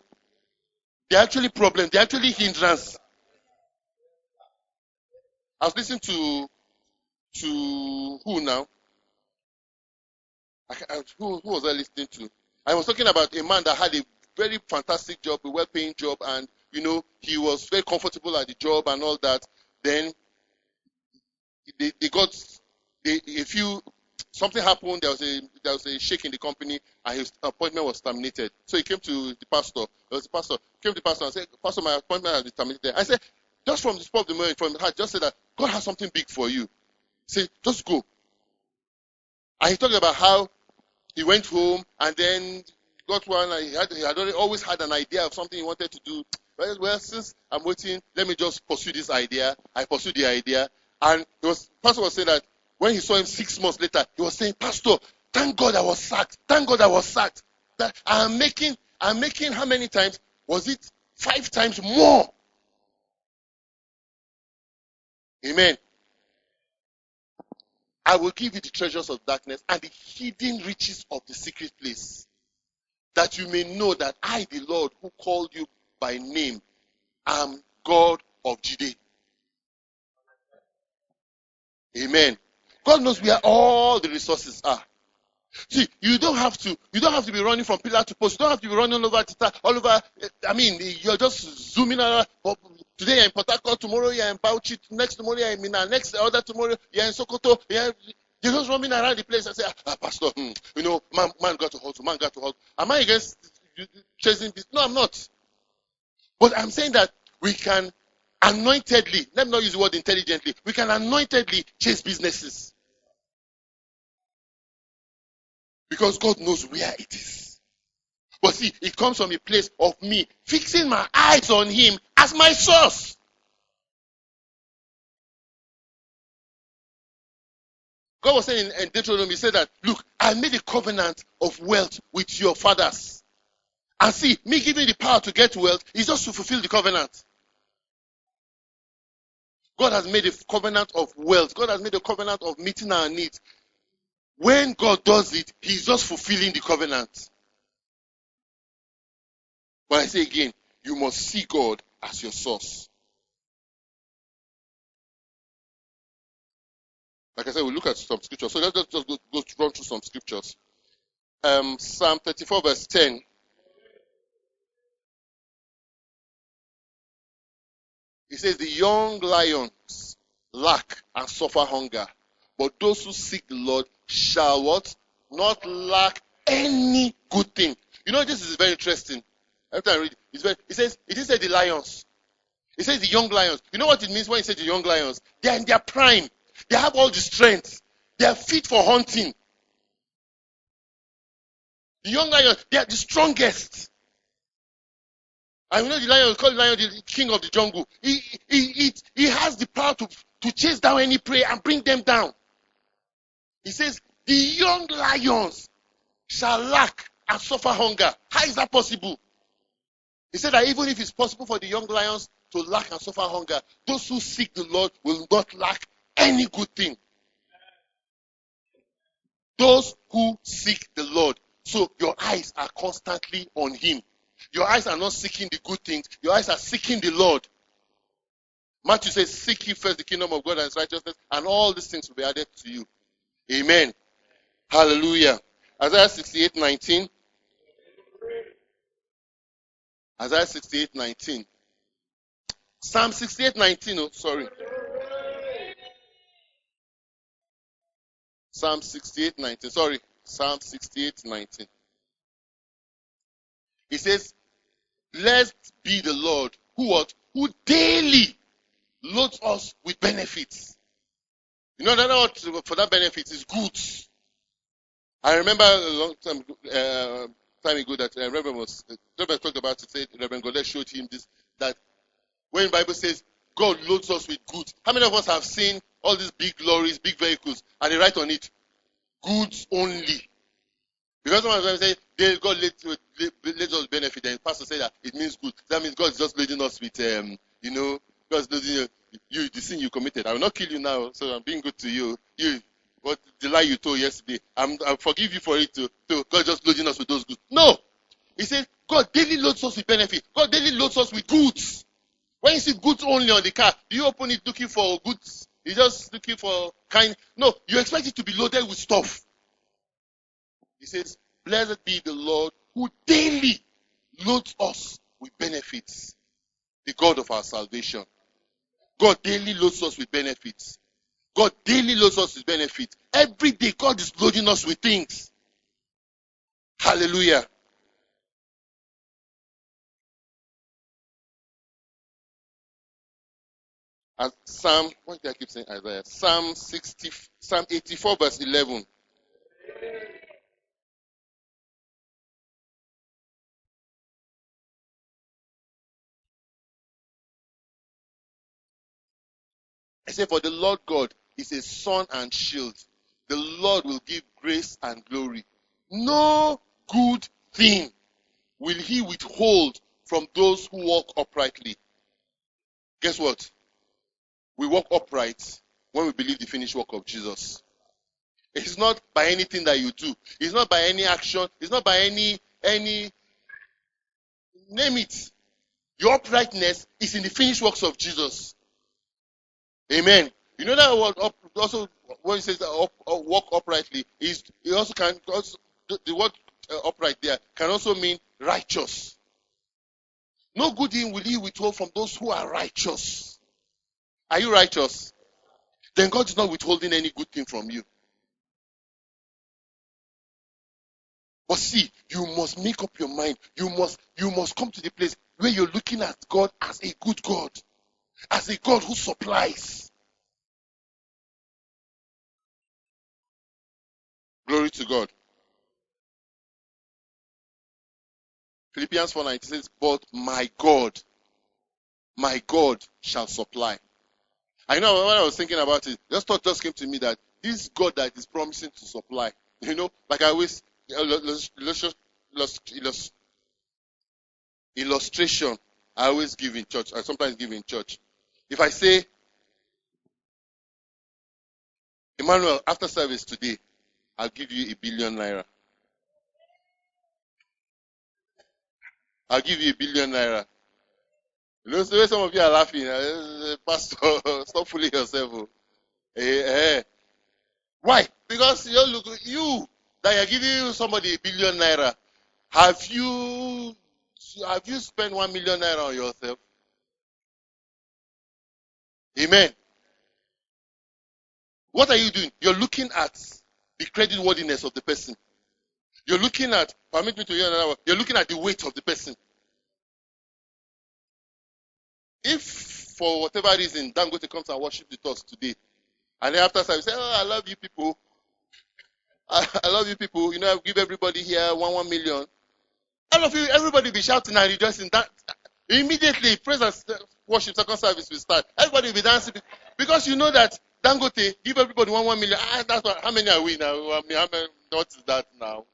they're actually problems, they're actually hindrance. I was listening to, to who now? I, I, who, who was I listening to? I was talking about a man that had a very fantastic job, a well-paying job, and you know he was very comfortable at the job and all that. Then they, they got they, a few something happened. There was a there was a shake in the company, and his appointment was terminated. So he came to the pastor. There was the pastor came to the pastor and said, "Pastor, my appointment has been terminated." I said, just from the spot of the moment, from the heart, just say that God has something big for you. Say, just go. And he talked about how he went home and then got one. He had, he had already, always had an idea of something he wanted to do. Well, well, since I'm waiting, let me just pursue this idea. I pursued the idea, and the pastor was saying that when he saw him six months later, he was saying, Pastor, thank God I was sacked. Thank God I was sacked. That I'm making, I'm making how many times? Was it five times more? Amen. I will give you the treasures of darkness and the hidden riches of the secret place, that you may know that I, the Lord, who called you by name, am God of Judea. Amen. God knows where all the resources are. See, you don't have to, you don't have to be running from pillar to post. You don't have to be running all over, all over. I mean, you're just zooming around. Today you're in Port Harcourt, tomorrow you're in Bauchi, next tomorrow you're in Minna, next other tomorrow you're in Sokoto. You're, you're just roaming around the place and say, ah, Pastor, hmm, you know, man, man got to hold, man got to hold. Am I against chasing this? No, I'm not. But I'm saying that we can anointedly, let me not use the word intelligently, we can anointedly chase businesses. Because God knows where it is. But see, it comes from a place of me fixing my eyes on Him as my source. God was saying in Deuteronomy, He said that, look, I made a covenant of wealth with your fathers. And see, me giving the power to get wealth is just to fulfill the covenant. God has made a covenant of wealth. God has made a covenant of meeting our needs. When God does it, He's just fulfilling the covenant. But I say again, you must see God as your source. Like I said, we'll look at some scriptures. So let's just go, go run through some scriptures. Um, Psalm 34, verse 10. It says, The young lions lack and suffer hunger, but those who seek the Lord shall what? Not lack any good thing. You know, this is very interesting. Every time I read it, it says, it didn't say the lions. It says the young lions. You know what it means when it says the young lions? They are in their prime. They have all the strength. They are fit for hunting. The young lions, they are the strongest. And you know the lion, we call the lion the king of the jungle. He, he, he, he has the power to, to chase down any prey and bring them down. He says, the young lions shall lack and suffer hunger. How is that possible? He said that even if it's possible for the young lions to lack and suffer hunger, those who seek the Lord will not lack any good thing. Those who seek the Lord. So your eyes are constantly on Him. Your eyes are not seeking the good things, your eyes are seeking the Lord. Matthew says, Seek ye first the kingdom of God and his righteousness, and all these things will be added to you. Amen. Hallelujah. Isaiah 68 19. Isaiah 68 19. Psalm 68 19. Oh, sorry. Psalm 68 19. Sorry. Psalm 68 19. He says, Blessed be the Lord who? Who daily loads us with benefits. You know, that for that benefit is goods. I remember a long time, uh, time ago that uh, Reverend was, uh, Reverend talked about it, said Reverend Godet showed him this, that when the Bible says, God loads us with goods. How many of us have seen all these big lorries, big vehicles, and they write on it, goods only? Because some of them say, they, God let, us benefit, and pastor say that it means good. That means God is just loading us with, um, you know, God's loading you, you, the sin you committed. I will not kill you now, so I'm being good to you. You, what the lie you told yesterday, I'm, I forgive you for it too. So God just loading us with those goods. No! He said, God daily loads us with benefit. God daily loads us with goods. When you see goods only on the car, do you open it looking for goods? You're just looking for kind. No, you expect it to be loaded with stuff. He says, Blessed be the Lord who daily loads us with benefits. The God of our salvation. God daily loads us with benefits. God daily loads us with benefits. Every day, God is loading us with things. Hallelujah. Psalm, what did I keep saying Isaiah? Psalm 60, Psalm 84 verse 11. I say, for the Lord God is a sun and shield. The Lord will give grace and glory. No good thing will he withhold from those who walk uprightly. Guess what? We walk upright when we believe the finished work of Jesus. It's not by anything that you do. It's not by any action. It's not by any any name it. Your uprightness is in the finished works of Jesus. Amen. You know that word up, also when it says up, up, walk uprightly is it also can also the, the word uh, upright there can also mean righteous. No good thing will he withhold from those who are righteous. Are you righteous? Then God is not withholding any good thing from you. But see, you must make up your mind. You must you must come to the place where you're looking at God as a good God, as a God who supplies. Glory to God. Philippians 4:19 says, "But my God, my God shall supply." I know when I was thinking about it, this thought just came to me that this God that is promising to supply, you know, like I always uh, illustration I always give in church. I sometimes give in church. If I say, Emmanuel, after service today, I'll give you a billion naira. I'll give you a billion naira. You know, some of you are laughing, uh, Pastor, <laughs> stop fooling yourself. Oh. Eh, eh. Why? Because you look, you that you're giving somebody a billion naira, have you have you spent one million naira on yourself? Amen. What are you doing? You're looking at the credit worthiness of the person. You're looking at, permit me to hear another word, you're looking at the weight of the person. If for whatever reason Dangote comes and worship with us today, and then after service say, Oh, I love you people. I, <laughs> I love you people. You know, I give everybody here one one million. All of you, everybody be shouting and rejoicing. That immediately praise and worship second service will start. Everybody will be dancing because you know that Dangote give everybody one one million. Ah, that's what, how many are we now? I how many? What is that now?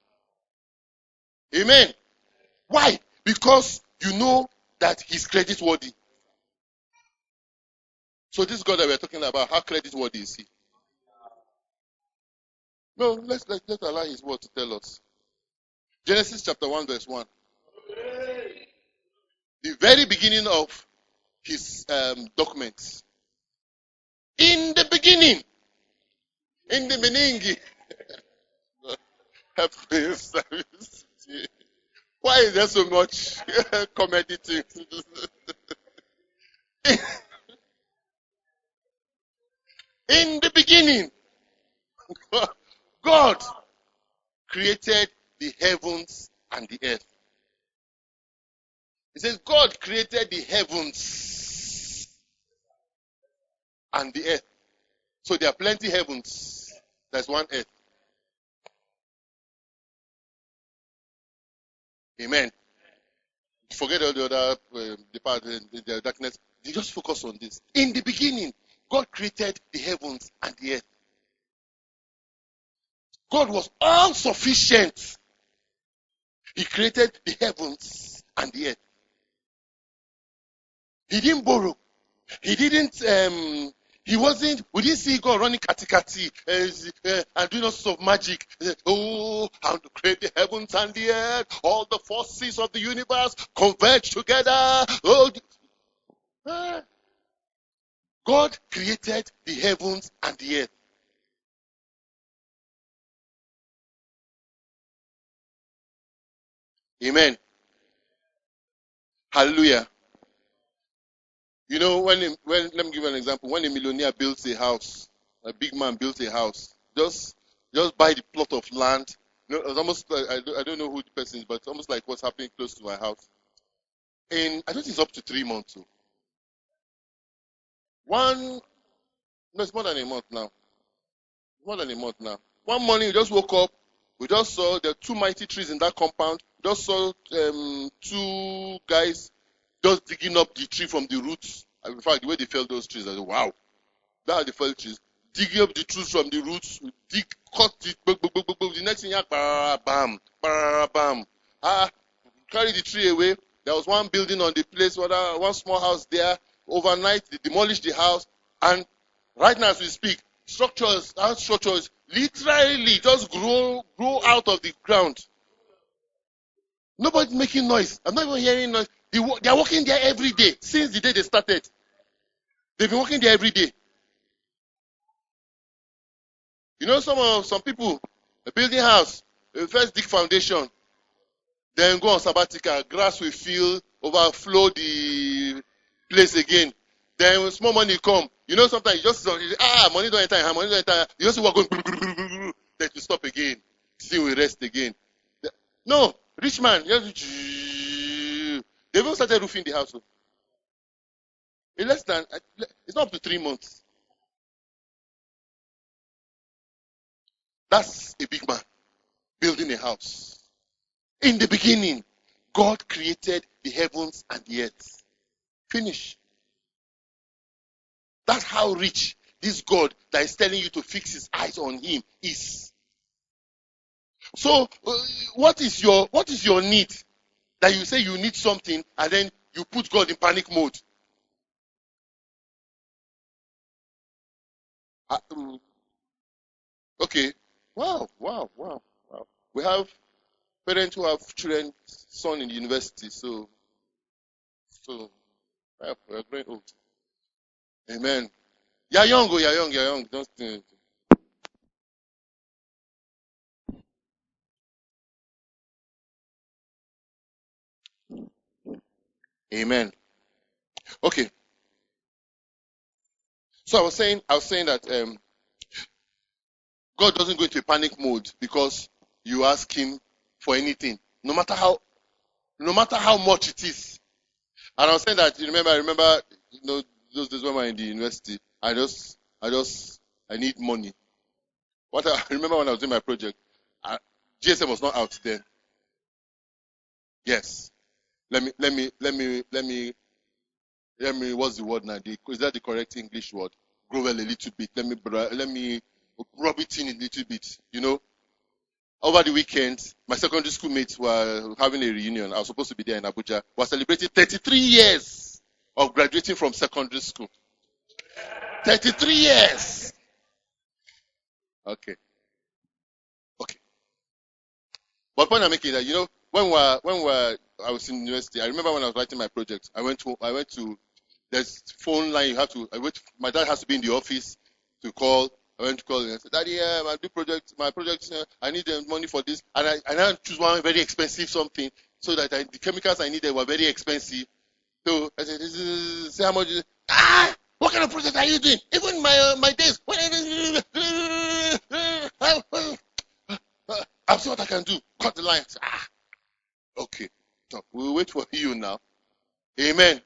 Amen. Why? Because you know that he's credit worthy. So this God that we're talking about, how credit worthy is he? No, let's let, let's allow his word to tell us. Genesis chapter 1, verse 1. The very beginning of his um, documents. In the beginning. In the beginning. <laughs> Why is there so much <laughs> comedy things? <laughs> In the beginning, God created the heavens and the earth. He says, God created the heavens and the earth. So there are plenty heavens. There's one earth. Amen. Forget all the other uh, the part, the, the darkness. They just focus on this. In the beginning, God created the heavens and the earth. God was all sufficient. He created the heavens and the earth. He didn't borrow. He didn't um, he wasn't, we didn't see God running katikati uh, uh, and doing all sorts of magic. Uh, oh, how to create the heavens and the earth, all the forces of the universe converge together. Oh, uh, God created the heavens and the earth. Amen. Hallelujah. You know, when, when let me give you an example. When a millionaire builds a house, a big man builds a house, just just buy the plot of land. You know, it's almost like, I, don't, know who the person is, but it's almost like what's happening close to my house. And I think it's up to three months. So. One, no, it's more than a month now. More than a month now. One morning, we just woke up. We just saw there two mighty trees in that compound. We just saw um, two guys just digging up the tree from the roots. In fact, the way they fell those trees, I said, wow, that's the fell trees. Digging up the trees from the roots, dig, cut it, the next thing, bam, bam, bam. Ah, carry the tree away. There was one building on the place, one small house there. Overnight, they demolished the house, and right now as we speak, structures, our structures, literally just grow, grow out of the ground. Nobody's making noise. I'm not even hearing noise. They, are working there every day since the day they started. They've been working there every day. You know, some of some people, a building house, they first dig foundation, then go on sabbatical, grass will fill, overflow the place again. Then small money come, you know, sometimes you just ah, money don't enter, money don't enter. You just walk going, then you stop again. Still we rest again. No, rich man, just they even started roofing the house. In less than, it's not up to three months. That's a big man building a house. In the beginning, God created the heavens and the earth. Finish. That's how rich this God that is telling you to fix his eyes on him is. So, uh, what is your what is your need? That you say you need something and then you put God in panic mode. Uh, um, okay. Wow, wow, wow, wow. We have parents who have children, son in university, so, so, we're growing old. Amen. You're young, oh, you're young, you're young. Don't, Amen. Okay. So I was saying, I was saying that um, God doesn't go into a panic mode because you ask Him for anything, no matter how, no matter how much it is. And I was saying that you remember, I remember, you know, those days when we were in the university, I just, I just, I need money. What I, <laughs> I remember when I was doing my project, I, GSM was not out then. Yes. Let me, let me, let me, let me, let me, what's the word now? Is that the correct English word? Grovel a little bit. Let me, let me rub it in a little bit, you know? Over the weekend, my secondary school mates were having a reunion. I was supposed to be there in Abuja. We are celebrating 33 years of graduating from secondary school. 33 years. Okay. Okay. But point I'm making that, you know, when we when we I was in university. I remember when I was writing my project. I went to I went to there's phone line. You have to. I went. My dad has to be in the office to call. I went to call and I said, Daddy, uh, my project, my project, uh, I need uh, money for this, and I and I choose one very expensive something so that I, the chemicals I needed were very expensive. So I said, this is, say how much? Is ah, what kind of project are you doing? Even my uh, my days. <laughs> I'll see what I can do. Cut the line. Ah, okay. We'll wait for <laughs> you now. Amen.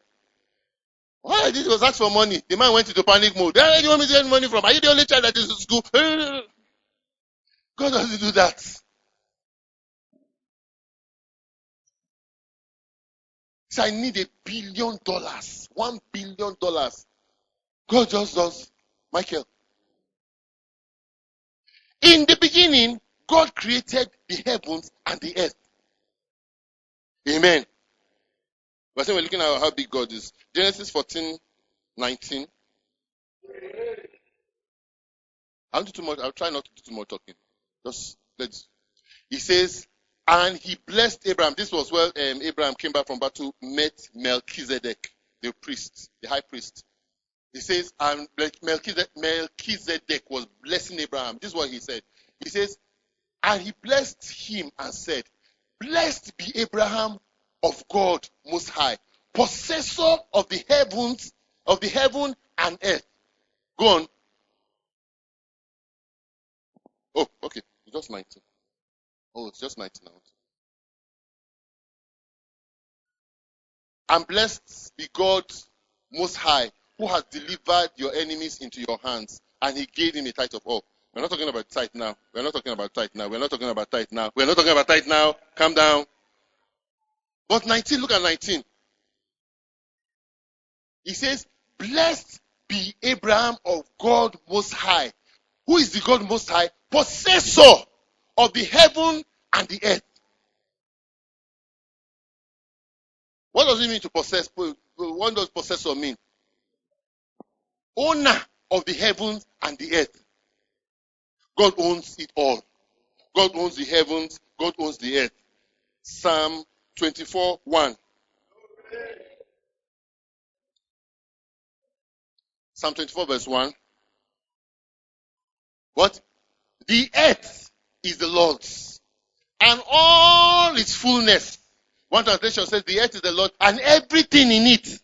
Why this was asked for money? The man went into panic mode. Where do you want me to get money from? Are you the only child that is in school? <laughs> God doesn't do that. So I need a billion dollars, one billion dollars. God just does, Michael. In the beginning, God created the heavens and the earth. Amen. But we're looking at how big God is. Genesis 14, 19. I'll do too much. I'll try not to do too much talking. Just let's. He says, and he blessed Abraham. This was where um, Abraham came back from battle, met Melchizedek, the priest, the high priest. He says, and Melchizedek, Melchizedek was blessing Abraham. This is what he said. He says, and he blessed him and said, Blessed be Abraham of God Most High, possessor of the heavens, of the heaven and earth. Go on. Oh, okay. Just 19. Oh, it's just 19 now. And blessed be God Most High, who has delivered your enemies into your hands, and he gave him a tithe of all. We're not talking about tight now. We're not talking about tight now. We're not talking about tight now. We're not talking about tight now. Calm down. But 19, look at 19. He says, Blessed be Abraham of God Most High. Who is the God Most High? Possessor of the heaven and the earth. What does it mean to possess? What does possessor mean? Owner of the heavens and the earth. God owns it all. God owns the heavens. God owns the earth. Psalm 24 1. Psalm 24 verse 1. What? The earth is the Lord's and all its fullness. One translation says the earth is the Lord and everything in it.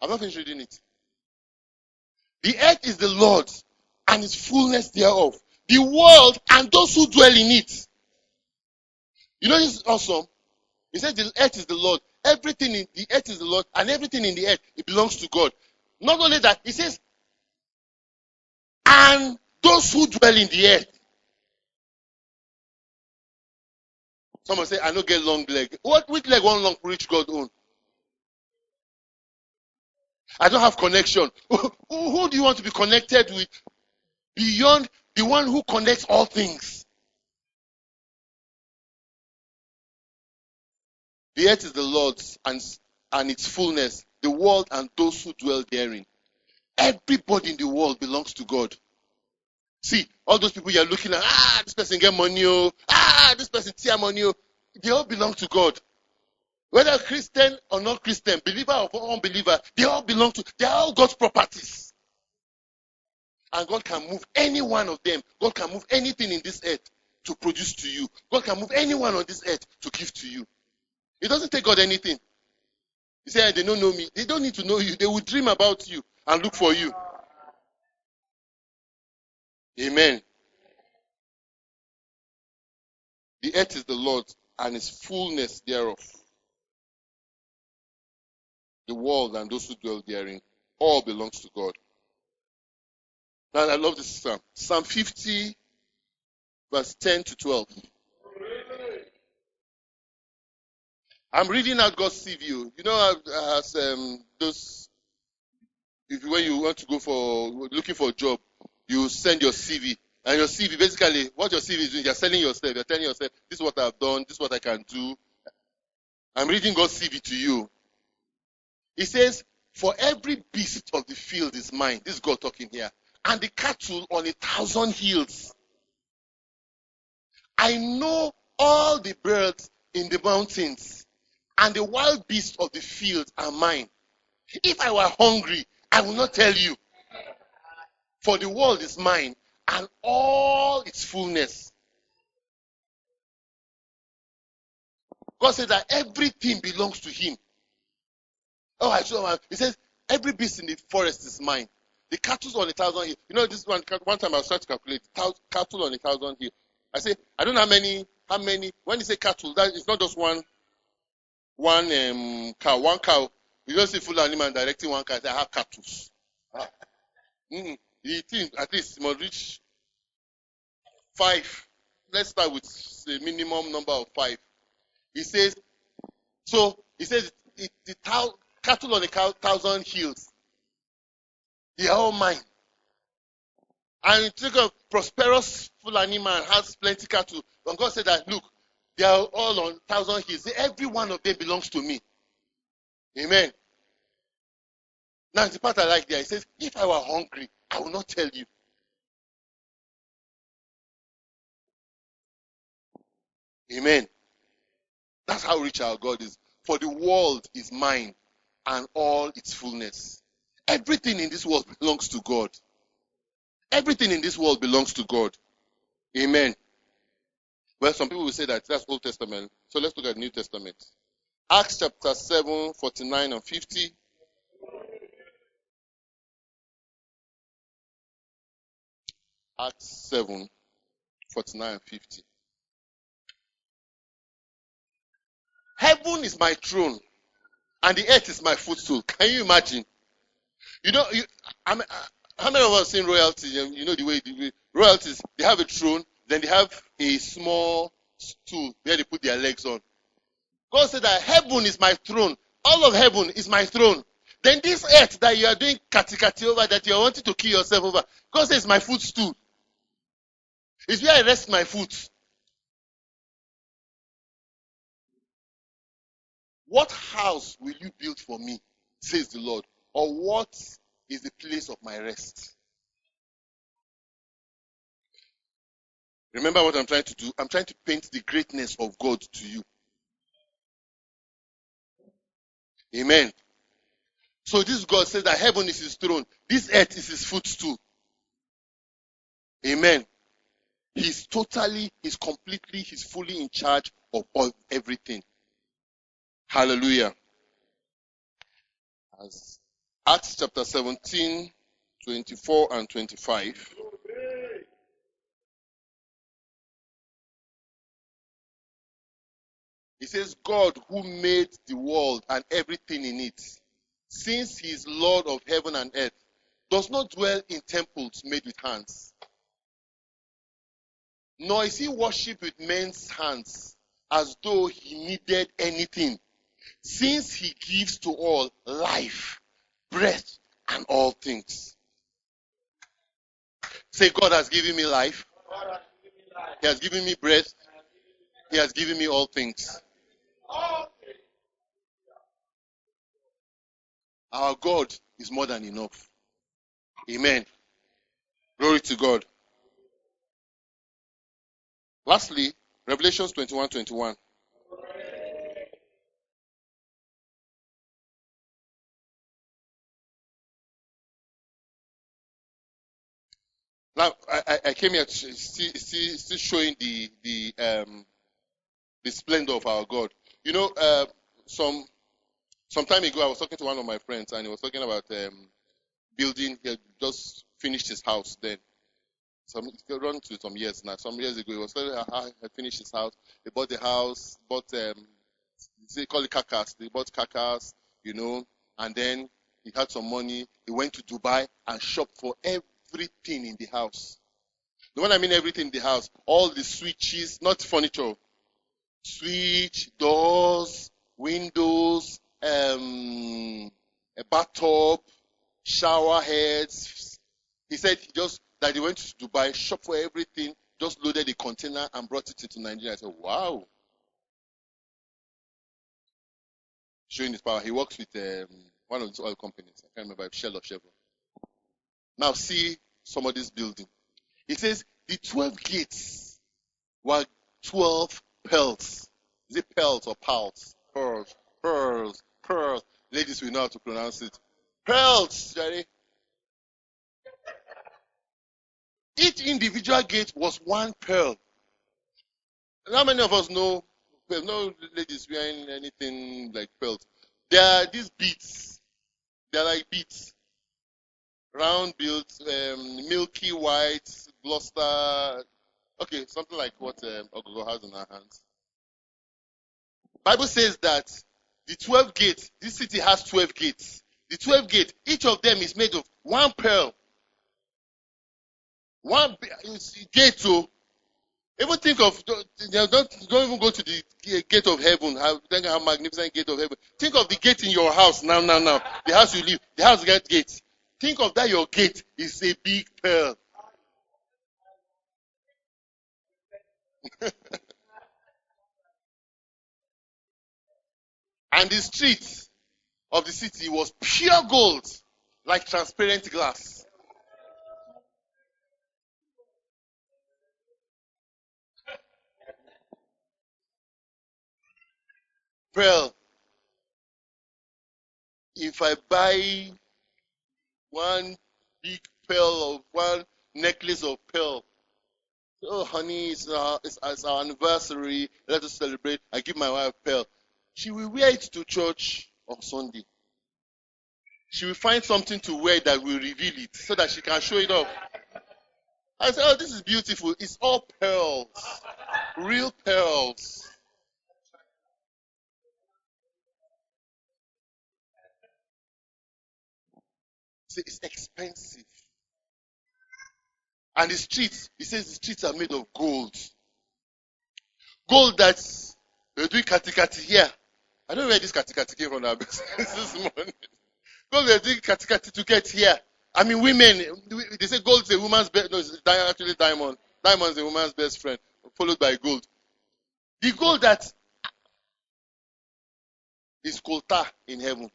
I'm not finished reading it. The earth is the Lord's and its fullness thereof. The world and those who dwell in it. You know this is awesome. He says the earth is the Lord. Everything in the earth is the Lord, and everything in the earth it belongs to God. Not only that, he says, and those who dwell in the earth. Someone say, I don't get long leg. What which leg one long reach God own? I don't have connection. <laughs> Who, do you want to be connected with beyond the one who connects all things? The earth is the Lord's and, and its fullness, the world and those who dwell therein. Everybody in the world belongs to God. See, all those people you're looking at, ah, this person get money, oh, ah, this person tear money, oh, they all belong to God. Whether Christian or not Christian, believer or unbeliever, they all belong to, they are all God's properties. And God can move any one of them. God can move anything in this earth to produce to you. God can move anyone on this earth to give to you. It doesn't take God anything. You say, they don't know me. They don't need to know you. They will dream about you and look for you. Amen. The earth is the Lord's and its fullness thereof. The world and those who dwell therein all belongs to God. Now I love this psalm. Psalm 50, verse 10 to 12. I'm reading out God's CV. You know, as um, those, if when you want to go for looking for a job, you send your CV. And your CV, basically, what your CV is doing, you're selling yourself. You're telling yourself, this is what I've done, this is what I can do. I'm reading God's CV to you. He says, For every beast of the field is mine. This is God talking here. And the cattle on a thousand hills. I know all the birds in the mountains, and the wild beasts of the field are mine. If I were hungry, I would not tell you. For the world is mine and all its fullness. God said that everything belongs to Him. Oh, I saw. He says every beast in the forest is mine. The cattle on a thousand hills. You know, this one. One time I was trying to calculate the cattle on a thousand hills. I say I don't know how many. How many? When you say cattle, that is not just one. One um, cow. One cow. You don't see full animal directing one cow. I have cattle. Ah. Mm-hmm. The thing at least must reach five. Let's start with a minimum number of five. He says, so he says, it, the cattle on a thousand hills, they are all mine. And you think of prosperous Fulani man has plenty cattle. And God said that, look, they are all on thousand hills. Every one of them belongs to me. Amen. Now the part I like there, he says, if I were hungry, I will not tell you. Amen. That's how rich our God is. For the world is mine and all its fullness. Everything in this world belongs to God. Everything in this world belongs to God. Amen. Well, some people will say that that's Old Testament. So let's look at New Testament. Acts chapter 7, 49 and 50. Acts 7, 49 and 50. Heaven is my throne, and the earth is my footstool. Can you imagine? You know, you, I how many of us seen royalty? You know the way, the royalties they have a throne, then they have a small stool where they put their legs on. God said that heaven is my throne. All of heaven is my throne. Then this earth that you are doing katikati over, that you are wanting to kill yourself over, God says my footstool. It's where I rest my foot. What house will you build for me, says the Lord? Or what is the place of my rest? Remember what I'm trying to do? I'm trying to paint the greatness of God to you. Amen. So this God says that heaven is his throne. This earth is his footstool. Amen. He's totally, he's completely, he's fully in charge of all, everything. Hallelujah. As Acts chapter 17, 24 and 25. He says, God who made the world and everything in it, since he is Lord of heaven and earth, does not dwell in temples made with hands. Nor is he worshipped with men's hands as though he needed anything, since he gives to all life, breath, and all things. Say, God has given me life. He has given me breath. He has given me all things. Our God is more than enough. Amen. Glory to God. Lastly, Revelations 21 21. Now, I, I came here to see, see showing the the um, the splendor of our God. You know, uh, some some time ago, I was talking to one of my friends, and he was talking about um, building. He had just finished his house then. Some run to some years now. Some years ago, he was telling how he had finished his house. He bought the house, bought um, they call it carcass. They bought carcass, you know, and then he had some money. He went to Dubai and shopped for everything in the house. The one I mean everything in the house, all the switches, not furniture, switch, doors, windows, um, a bathtub, shower heads. He said just that he went to Dubai, shop for everything, just loaded a container and brought it into Nigeria. I said, wow. Showing his power. He works with um, one of these oil companies. I can't remember if Shell or Chevron. Now see some of this building. He says the 12 gates were 12 pearls. Is it pearls or pearls? Pearls, pearls, pearls. Ladies, we know how to pronounce it. Pearls, Jerry. Each individual gate was one pearl. How many of us know? No ladies wearing anything like pearls. There are these beads. They're like beads. Round built, um, milky white, bluster. Okay, something like what um, Ogogo has in her hands. Bible says that the 12 gates, this city has 12 gates. The 12 gates, each of them is made of one pearl. One gate, so Even think of don't, don't even go to the gate of heaven. How, think how magnificent gate of heaven. Think of the gate in your house now, now, now. The house you live, the house get gate. Think of that. Your gate is a big pearl. <laughs> and the street of the city was pure gold, like transparent glass. Pearl. If I buy one big pearl of one necklace of pearl, oh honey, it's our, it's, it's our anniversary. Let us celebrate. I give my wife pearl. She will wear it to church on Sunday. She will find something to wear that will reveal it so that she can show it off. I said, Oh, this is beautiful. It's all pearls. Real pearls. It's expensive. And the streets, he says the streets are made of gold. Gold that's, we're doing katikati here. I don't know where this katikati came from our <laughs> business this morning. Gold we're doing katikati to get here. I mean, women, they say gold is a woman's best, no, it's actually diamond. Diamond is a woman's best friend, followed by gold. The gold that is kolta in heaven.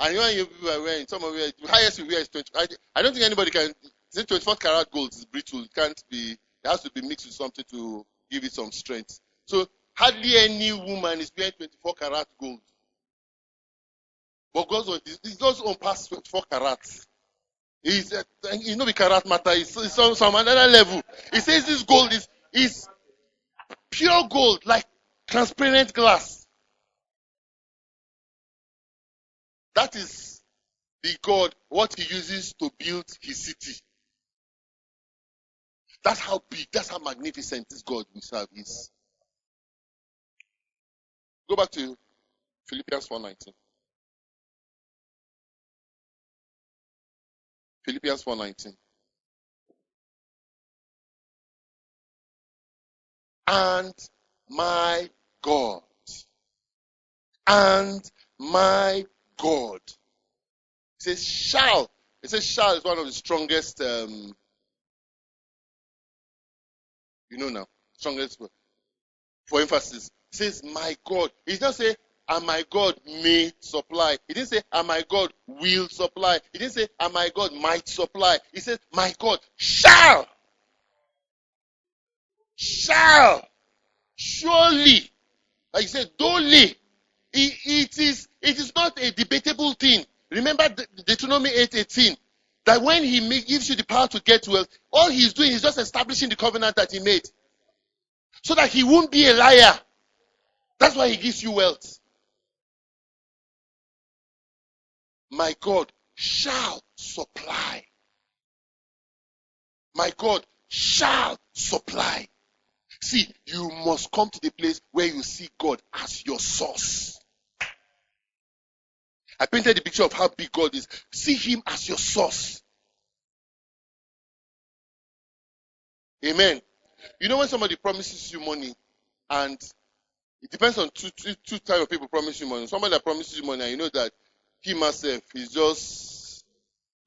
And when you are wearing, some of you, the highest you wear is 20. I, I don't think anybody can, say 24 karat gold is brittle. It can't be, it has to be mixed with something to give it some strength. So hardly any woman is wearing 24 karat gold. But God's own, it goes on past 24 karat. It's, uh, you know the karat matter is on some another level. He says this gold is, is pure gold, like transparent glass. That is the God, what he uses to build his city. That's how big, that's how magnificent this God we serve is. Go back to Philippians 4:19. Philippians 4:19. And my God and my God. It says shall. It says shall is one of the strongest, um, you know now, strongest word for emphasis. Says my God. He not say, and my God may supply. He didn't say, and my God will supply. He didn't say, and my God might supply. He says, my God shall. Shall. Surely. Like he said, doli. It is it is not a debatable thing. Remember Deuteronomy 8:18 that when he gives you the power to get wealth, all he's doing is just establishing the covenant that he made, so that he won't be a liar. That's why he gives you wealth. My God shall supply. My God shall supply. See, you must come to the place where you see God as your source. I painted the picture of how big God is. See Him as your source. Amen. You know when somebody promises you money, and it depends on two, two, two type of people promise you money. Somebody that promises you money, and you know that he himself is just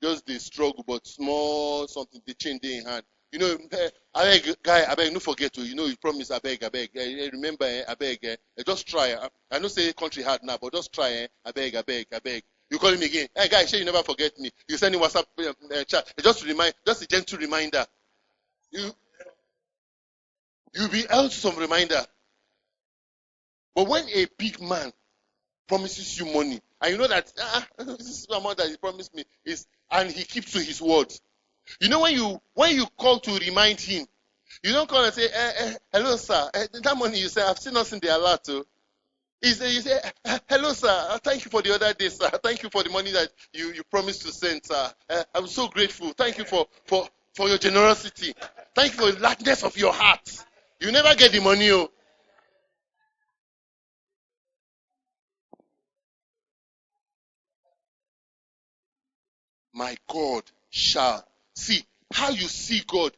just the struggle, but small something, the chain day in hand. You know, eh, <laughs> I beg, guy, I beg, no forget to, you know, you promise, I beg, I beg. I remember, eh, I beg, eh, just try. I, I know say country hard now, but just try, I beg, I beg, I beg. You call him again. Hey, guy, sure you never forget me. You send him WhatsApp chat. Just remind, just a gentle reminder. You, you'll be to some reminder. But when a big man promises you money, and you know that ah, <laughs> this is the amount that he promised me, is and he keeps to his word. You know when you when you call to remind him, you don't call and say, eh, eh, "Hello, sir. Eh, that money you say I've seen us in the alert." Too. He say, "You say, eh, hello, sir. Thank you for the other day, sir. Thank you for the money that you, you promised to send, sir. Uh, I'm so grateful. Thank you for, for, for your generosity. Thank you for the largeness of your heart. You never get the money, oh. My God shall see how you see God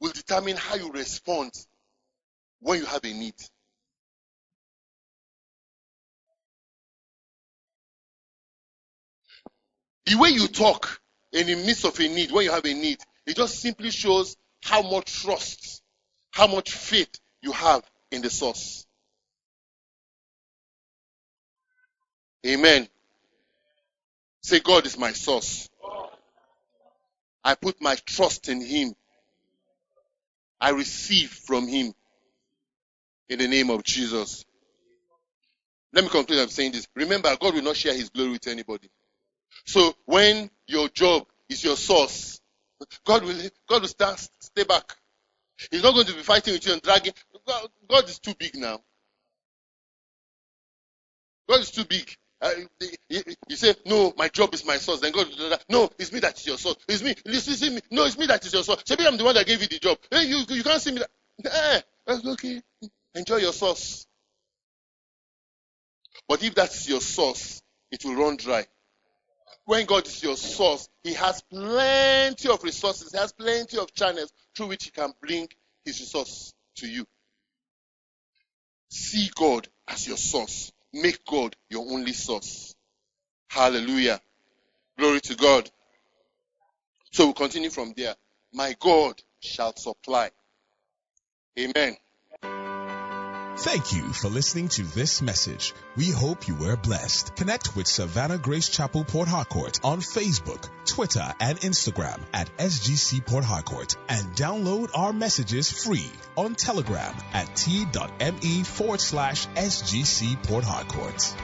will determine how you respond when you have a need. The way you talk in the midst of a need, when you have a need, it just simply shows how much trust, how much faith you have in the source. Amen. Say, God is my source. I put my trust in Him. I receive from Him. In the name of Jesus. Let me conclude by saying this. Remember, God will not share His glory with anybody. So when your job is your source, God will God will stand, stay back. He's not going to be fighting with you and dragging. God, God is too big now. God is too big. Uh, you, say, no, my job is my source. Then God, no, it's me that is your source. It's me. Listen, see me. No, it's me that is your source. Maybe I'm the one that gave you the job. Hey, you, you can't see me. That. Eh, okay. Enjoy your source. But if that's your source, it will run dry. When God is your source, He has plenty of resources, He has plenty of channels through which He can bring His resource to you. See God as your source. Make God your only source. Hallelujah. Glory to God. So we'll continue from there. My God shall supply. Amen. Thank you for listening to this message. We hope you were blessed. Connect with Savannah Grace Chapel Port Harcourt on Facebook, Twitter, and Instagram at SGC Port Harcourt and download our messages free on Telegram at t.me forward slash SGC Port Harcourt.